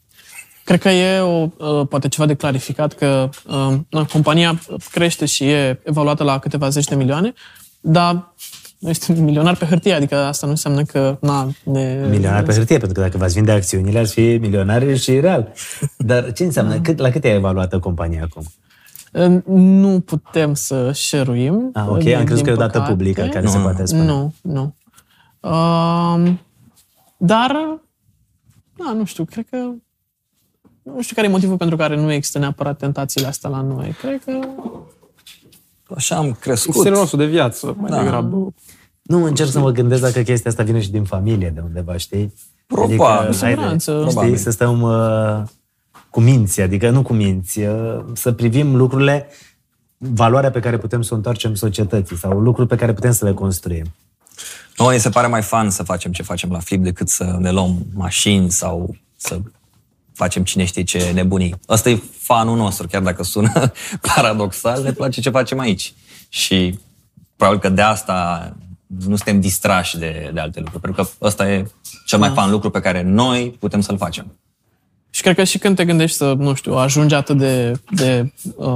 [SPEAKER 2] Cred că e o, uh, poate ceva de clarificat că uh, compania crește și e evaluată la câteva zeci de milioane, dar nu este milionar pe hârtie, adică asta nu înseamnă că na, ne...
[SPEAKER 1] Milionar pe hârtie, pentru că dacă v-ați vinde acțiunile, ar fi milionari și real. Dar ce înseamnă? Cât, la cât e evaluată compania acum?
[SPEAKER 2] Uh, Nu putem să share-uim.
[SPEAKER 1] Ah, ok,
[SPEAKER 2] din-
[SPEAKER 1] am crezut
[SPEAKER 2] din
[SPEAKER 1] că e o dată
[SPEAKER 2] păcate.
[SPEAKER 1] publică care se poate spune.
[SPEAKER 2] Nu, nu. Um, dar, da, nu știu, cred că nu știu care e motivul pentru care nu există neapărat tentațiile astea la noi. Cred că
[SPEAKER 3] Așa am crescut.
[SPEAKER 4] Stilul nostru de viață, mai
[SPEAKER 3] Da.
[SPEAKER 4] degrabă.
[SPEAKER 1] Nu, încerc să mă gândesc dacă chestia asta vine și din familie de undeva, știi?
[SPEAKER 3] Probabil.
[SPEAKER 1] Adică,
[SPEAKER 3] Cu
[SPEAKER 1] haide,
[SPEAKER 2] siguranță.
[SPEAKER 1] Știi,
[SPEAKER 3] Probabil.
[SPEAKER 1] să stăm uh, cu minți, adică nu cu minți, uh, să privim lucrurile, valoarea pe care putem să o întoarcem societății sau lucruri pe care putem să le construim.
[SPEAKER 3] Noi ne se pare mai fan să facem ce facem la Flip decât să ne luăm mașini sau să facem cine știe ce nebunii. Ăsta e fanul nostru, chiar dacă sună *laughs* paradoxal, ne place ce facem aici. Și probabil că de asta nu suntem distrași de, de alte lucruri, pentru că ăsta e cel mai fan lucru pe care noi putem să-l facem.
[SPEAKER 2] Și cred că și când te gândești să, nu știu, ajungi atât de, de uh,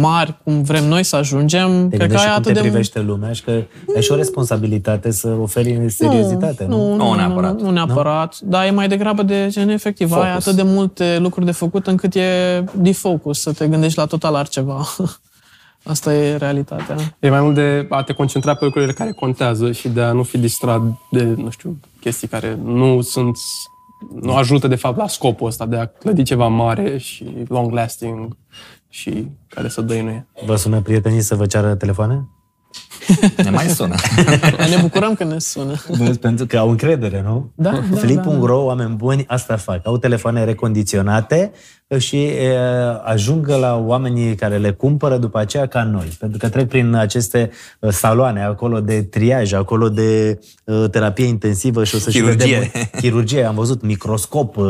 [SPEAKER 2] mari cum vrem noi să ajungem,
[SPEAKER 1] Te
[SPEAKER 2] cred că
[SPEAKER 1] gândești
[SPEAKER 2] ai
[SPEAKER 1] și cum
[SPEAKER 2] atât
[SPEAKER 1] te
[SPEAKER 2] de
[SPEAKER 1] privește lumea și că ai și o responsabilitate să oferi seriozitate, nu?
[SPEAKER 2] Nu, nu,
[SPEAKER 3] Nu
[SPEAKER 2] nu,
[SPEAKER 3] neapărat.
[SPEAKER 2] Nu, nu neapărat, dar e mai degrabă de gen efectiv. Ai
[SPEAKER 3] Focus.
[SPEAKER 2] atât de multe lucruri de făcut încât e defocus, să te gândești la total altceva. *laughs* Asta e realitatea.
[SPEAKER 4] E mai mult de a te concentra pe lucrurile care contează și de a nu fi distrat de, nu știu, chestii care nu sunt nu ajută de fapt la scopul ăsta de a clădi ceva mare și long lasting și care să dăinuie.
[SPEAKER 1] Vă sună prietenii să vă ceară telefoane?
[SPEAKER 3] Ne mai sună. *laughs*
[SPEAKER 2] Ne bucurăm că ne sună.
[SPEAKER 1] Vezi, pentru că au încredere, nu?
[SPEAKER 2] Da, da,
[SPEAKER 1] Flip.ro, oameni buni, asta fac. Au telefoane recondiționate și e, ajung la oamenii care le cumpără după aceea ca noi. Pentru că trec prin aceste uh, saloane acolo de triaj, acolo de uh, terapie intensivă și o să
[SPEAKER 3] Chirurgie.
[SPEAKER 1] Și vedem, chirurgie, am văzut microscop, uh,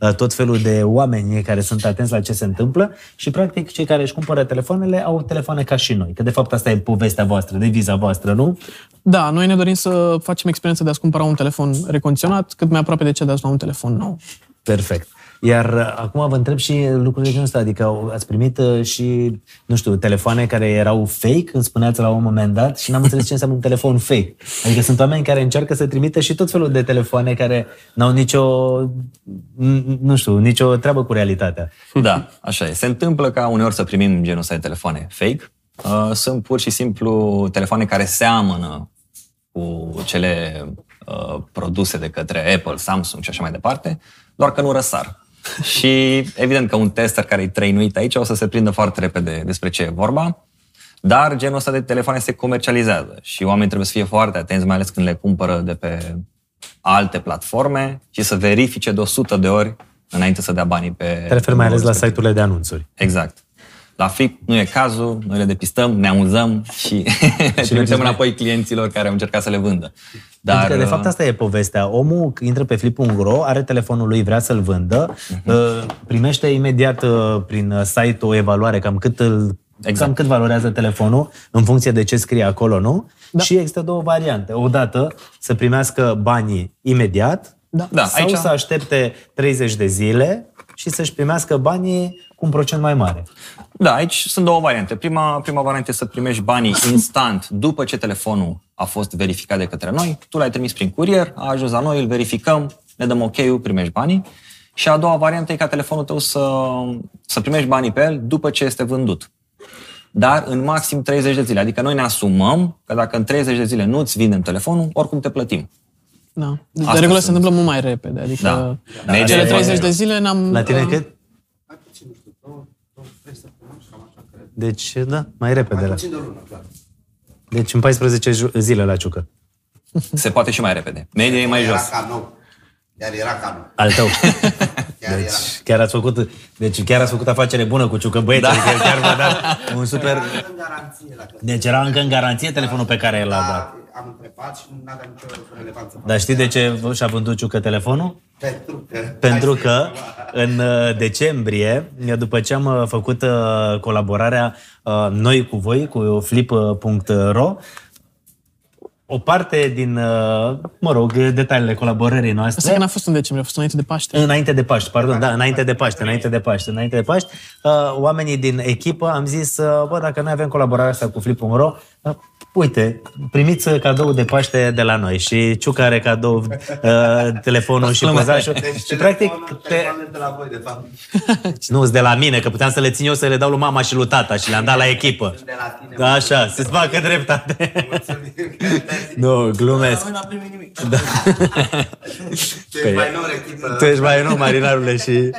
[SPEAKER 1] uh, tot felul de oameni care sunt atenți la ce se întâmplă și practic cei care își cumpără telefoanele au telefoane ca și noi. Că de fapt asta e povestea voastră, deviza voastră, nu?
[SPEAKER 2] Da, noi ne dorim să facem experiența de a-ți cumpăra un telefon recondiționat cât mai aproape de ce de a-ți lua un telefon nou.
[SPEAKER 1] Perfect. Iar uh, acum vă întreb și lucruri de genul ăsta, adică au- ați primit uh, și, nu știu, telefoane care erau fake, îmi spuneați la un moment dat și n-am înțeles ce înseamnă un telefon fake. Adică sunt oameni care încearcă să trimită și tot felul de telefoane care n-au nicio, n- nu știu, nicio treabă cu realitatea.
[SPEAKER 3] Da, așa e. Se întâmplă ca uneori să primim genul ăsta de telefoane fake. Uh, Sunt pur și simplu telefoane care seamănă cu cele uh, produse de către Apple, Samsung și așa mai departe, doar că nu răsar. *laughs* și evident că un tester care e trăinuit aici o să se prindă foarte repede despre ce e vorba, dar genul ăsta de telefoane se comercializează și oamenii trebuie să fie foarte atenți, mai ales când le cumpără de pe alte platforme și să verifice de 100 de ori înainte să dea banii pe...
[SPEAKER 1] Te referi mai ales la
[SPEAKER 3] respectiv.
[SPEAKER 1] site-urile de anunțuri.
[SPEAKER 3] Exact. La Flip nu e cazul, noi le depistăm, ne amuzăm și *laughs* le trimitem înapoi clienților care au încercat să le vândă.
[SPEAKER 1] Dar,
[SPEAKER 3] Dar,
[SPEAKER 1] Pentru că, de fapt, asta e povestea. Omul intră pe flip.ro, are telefonul lui, vrea să-l vândă, uh, primește imediat uh, prin uh, site o evaluare cam cât, îl,
[SPEAKER 3] Exact.
[SPEAKER 1] cam cât valorează telefonul, în funcție de ce scrie acolo, nu? Da. Și există două variante. Odată să primească banii imediat
[SPEAKER 2] Da.
[SPEAKER 3] Da,
[SPEAKER 1] sau
[SPEAKER 3] aici-
[SPEAKER 1] să aștepte 30 de zile și să-și primească banii cu un procent mai mare.
[SPEAKER 3] Da, aici sunt două variante. Prima, prima variantă e să primești banii instant după ce telefonul a fost verificat de către noi. Tu l-ai trimis prin curier, a ajuns la noi, îl verificăm, ne dăm ok-ul, primești banii. Și a doua variantă e ca telefonul tău să, să primești banii pe el după ce este vândut. Dar în maxim 30 de zile. Adică noi ne asumăm că dacă în 30 de zile nu-ți vindem telefonul, oricum te plătim.
[SPEAKER 2] Da. De,
[SPEAKER 3] Asta
[SPEAKER 2] de regulă se
[SPEAKER 3] sunt.
[SPEAKER 2] întâmplă mult mai repede. Adică
[SPEAKER 3] Da.
[SPEAKER 2] da.
[SPEAKER 3] Media
[SPEAKER 2] cele
[SPEAKER 3] e
[SPEAKER 2] 30
[SPEAKER 3] foarte-
[SPEAKER 2] de zile ne-am...
[SPEAKER 1] La tine
[SPEAKER 2] uh,
[SPEAKER 1] cât? Deci, da, mai repede. La...
[SPEAKER 7] Puțin de o lună, clar.
[SPEAKER 1] Deci în 14 ju- zile la ciucă. *laughs*
[SPEAKER 3] Se poate și mai repede. Media e mai
[SPEAKER 7] Era
[SPEAKER 3] jos.
[SPEAKER 7] ca nou. Chiar era ca nou.
[SPEAKER 1] Al tău. *laughs*
[SPEAKER 7] Chiar
[SPEAKER 1] Deci
[SPEAKER 7] era.
[SPEAKER 1] chiar ați făcut, deci chiar ați făcut afacere bună cu Ciucă Băieți, da. adică chiar v-a dat un super...
[SPEAKER 7] Era în garanție la că
[SPEAKER 1] Deci era încă în garanție telefonul pe care l-a dat.
[SPEAKER 7] A, am întrebat și nu avea nicio relevanță.
[SPEAKER 1] Dar știi de ce și-a vândut Ciucă telefonul?
[SPEAKER 7] Pentru că...
[SPEAKER 1] Pentru că în uh, decembrie, după ce am uh, făcut uh, colaborarea uh, noi cu voi, cu flip.ro, o parte din, uh, mă rog, detaliile colaborării
[SPEAKER 2] Asta
[SPEAKER 1] noastre...
[SPEAKER 2] că n-a fost în decembrie, a fost înainte de Paște.
[SPEAKER 1] Înainte de Paște, pardon, da, înainte de Paște, înainte de Paște, înainte de Paște, uh, oamenii din echipă am zis, uh, bă, dacă noi avem colaborarea asta cu Flip.ro, uh, uite, primiți cadou de Paște de la noi și Ciuca are cadou uh, telefonul și pozașul.
[SPEAKER 7] Deci,
[SPEAKER 1] și practic, te,
[SPEAKER 7] telefonul de la voi, de fapt. *laughs*
[SPEAKER 1] nu, de la mine, că puteam să le țin eu să le dau lui mama și lui tata și le-am dat la echipă.
[SPEAKER 7] De la tine.
[SPEAKER 1] Așa, să-ți facă dreptate.
[SPEAKER 7] Mulțumim că *laughs*
[SPEAKER 1] nu, glumesc.
[SPEAKER 7] Noi n-am primit nimic.
[SPEAKER 1] Da. *laughs*
[SPEAKER 7] Tu ești mai nou în echipă.
[SPEAKER 1] Tu ești mai nou, marinarule, și...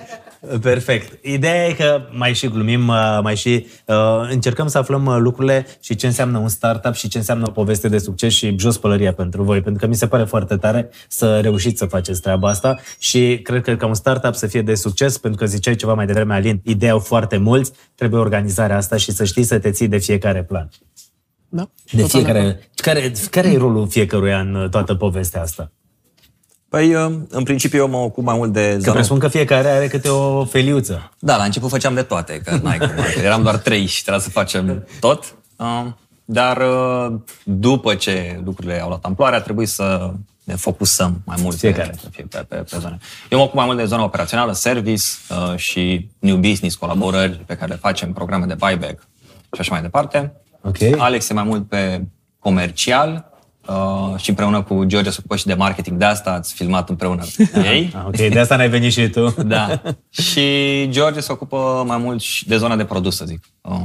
[SPEAKER 1] Perfect. Ideea e că mai și glumim, uh, mai și uh, încercăm să aflăm uh, lucrurile și ce înseamnă un startup și ce înseamnă o poveste de succes și jos pălăria pentru voi, pentru că mi se pare foarte tare să reușiți să faceți treaba asta și cred că ca un startup să fie de succes, pentru că ziceai ceva mai devreme, Alin, ideea au foarte mulți, trebuie organizarea asta și să știi să te ții de fiecare plan.
[SPEAKER 2] Da?
[SPEAKER 1] De
[SPEAKER 2] Total de acord.
[SPEAKER 1] fiecare, care, care e rolul fiecăruia în uh, toată povestea asta?
[SPEAKER 3] Păi, uh, în principiu, eu mă ocup mai mult de
[SPEAKER 1] Că
[SPEAKER 3] zona
[SPEAKER 1] presupun că fiecare are câte o feliuță.
[SPEAKER 3] Da, la început făceam de toate, că n-ai cum. Că eram doar trei și trebuia să facem tot. Uh, Dar uh, după ce lucrurile au luat amploare, a trebuit să ne focusăm mai mult
[SPEAKER 1] Fiecare.
[SPEAKER 3] Pe, pe, pe, pe zone. Eu mă ocup mai mult de zona operațională, service uh, și new business, colaborări pe care le facem, programe de buyback și așa mai departe.
[SPEAKER 1] Ok.
[SPEAKER 3] Alex e mai mult pe comercial uh, și împreună cu George se ocupă și de marketing. De asta ați filmat împreună *laughs* ei.
[SPEAKER 1] Ah, ok, de asta n-ai venit și tu. *laughs*
[SPEAKER 3] Da. și George se ocupă mai mult și de zona de produs, să zic. Uh,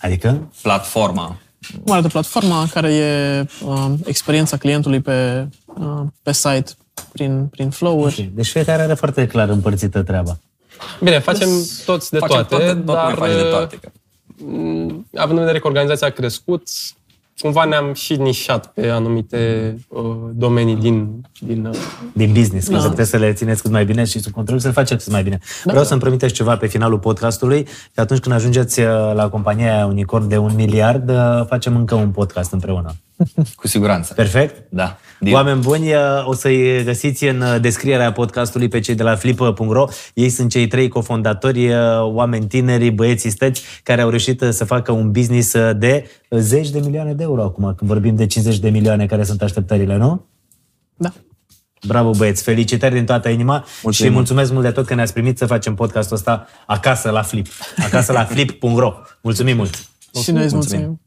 [SPEAKER 1] Adică?
[SPEAKER 3] platforma.
[SPEAKER 2] Cum arată platforma, care e uh, experiența clientului pe, uh, pe site prin, prin flow-uri.
[SPEAKER 1] Ok, Deci fiecare are foarte clar împărțită treaba.
[SPEAKER 4] Bine, facem toți de
[SPEAKER 3] Facem
[SPEAKER 4] toate,
[SPEAKER 3] tot, tot
[SPEAKER 4] dar
[SPEAKER 3] mai faci de toate. că-
[SPEAKER 4] m, având în vedere că organizația a crescut, cumva ne-am și nișat pe anumite uh, domenii din, din uh,
[SPEAKER 1] Din business, că
[SPEAKER 2] Da.
[SPEAKER 1] să puteți să le țineți cât mai bine și sub control să le faceți cât mai bine. Vreau să-mi promiteți ceva pe finalul podcastului, că atunci când ajungeți uh, la compania aia Unicorn de un miliard, uh, facem încă un podcast împreună. *laughs*
[SPEAKER 3] Cu siguranță.
[SPEAKER 1] Perfect?
[SPEAKER 3] Da. Deal.
[SPEAKER 1] Oameni buni, uh, o să-i găsiți în uh, descrierea podcastului pe cei de la flip.ro. Ei sunt cei trei cofondatori, uh, oameni tineri, băieți stăți, care au reușit uh, să facă un business uh, de uh, zeci de milioane de euro acum, când vorbim de 50 de milioane care sunt așteptările, nu?
[SPEAKER 2] Da.
[SPEAKER 1] Bravo băieți, felicitări din toată inima
[SPEAKER 3] Mulțumim.
[SPEAKER 1] și mulțumesc mult de tot că ne-ați primit să facem podcastul ăsta acasă la Flip, acasă la *laughs* flip.ro. Mulțumim mult!
[SPEAKER 2] Și noi îți
[SPEAKER 3] Mulțumim.
[SPEAKER 2] mulțumim.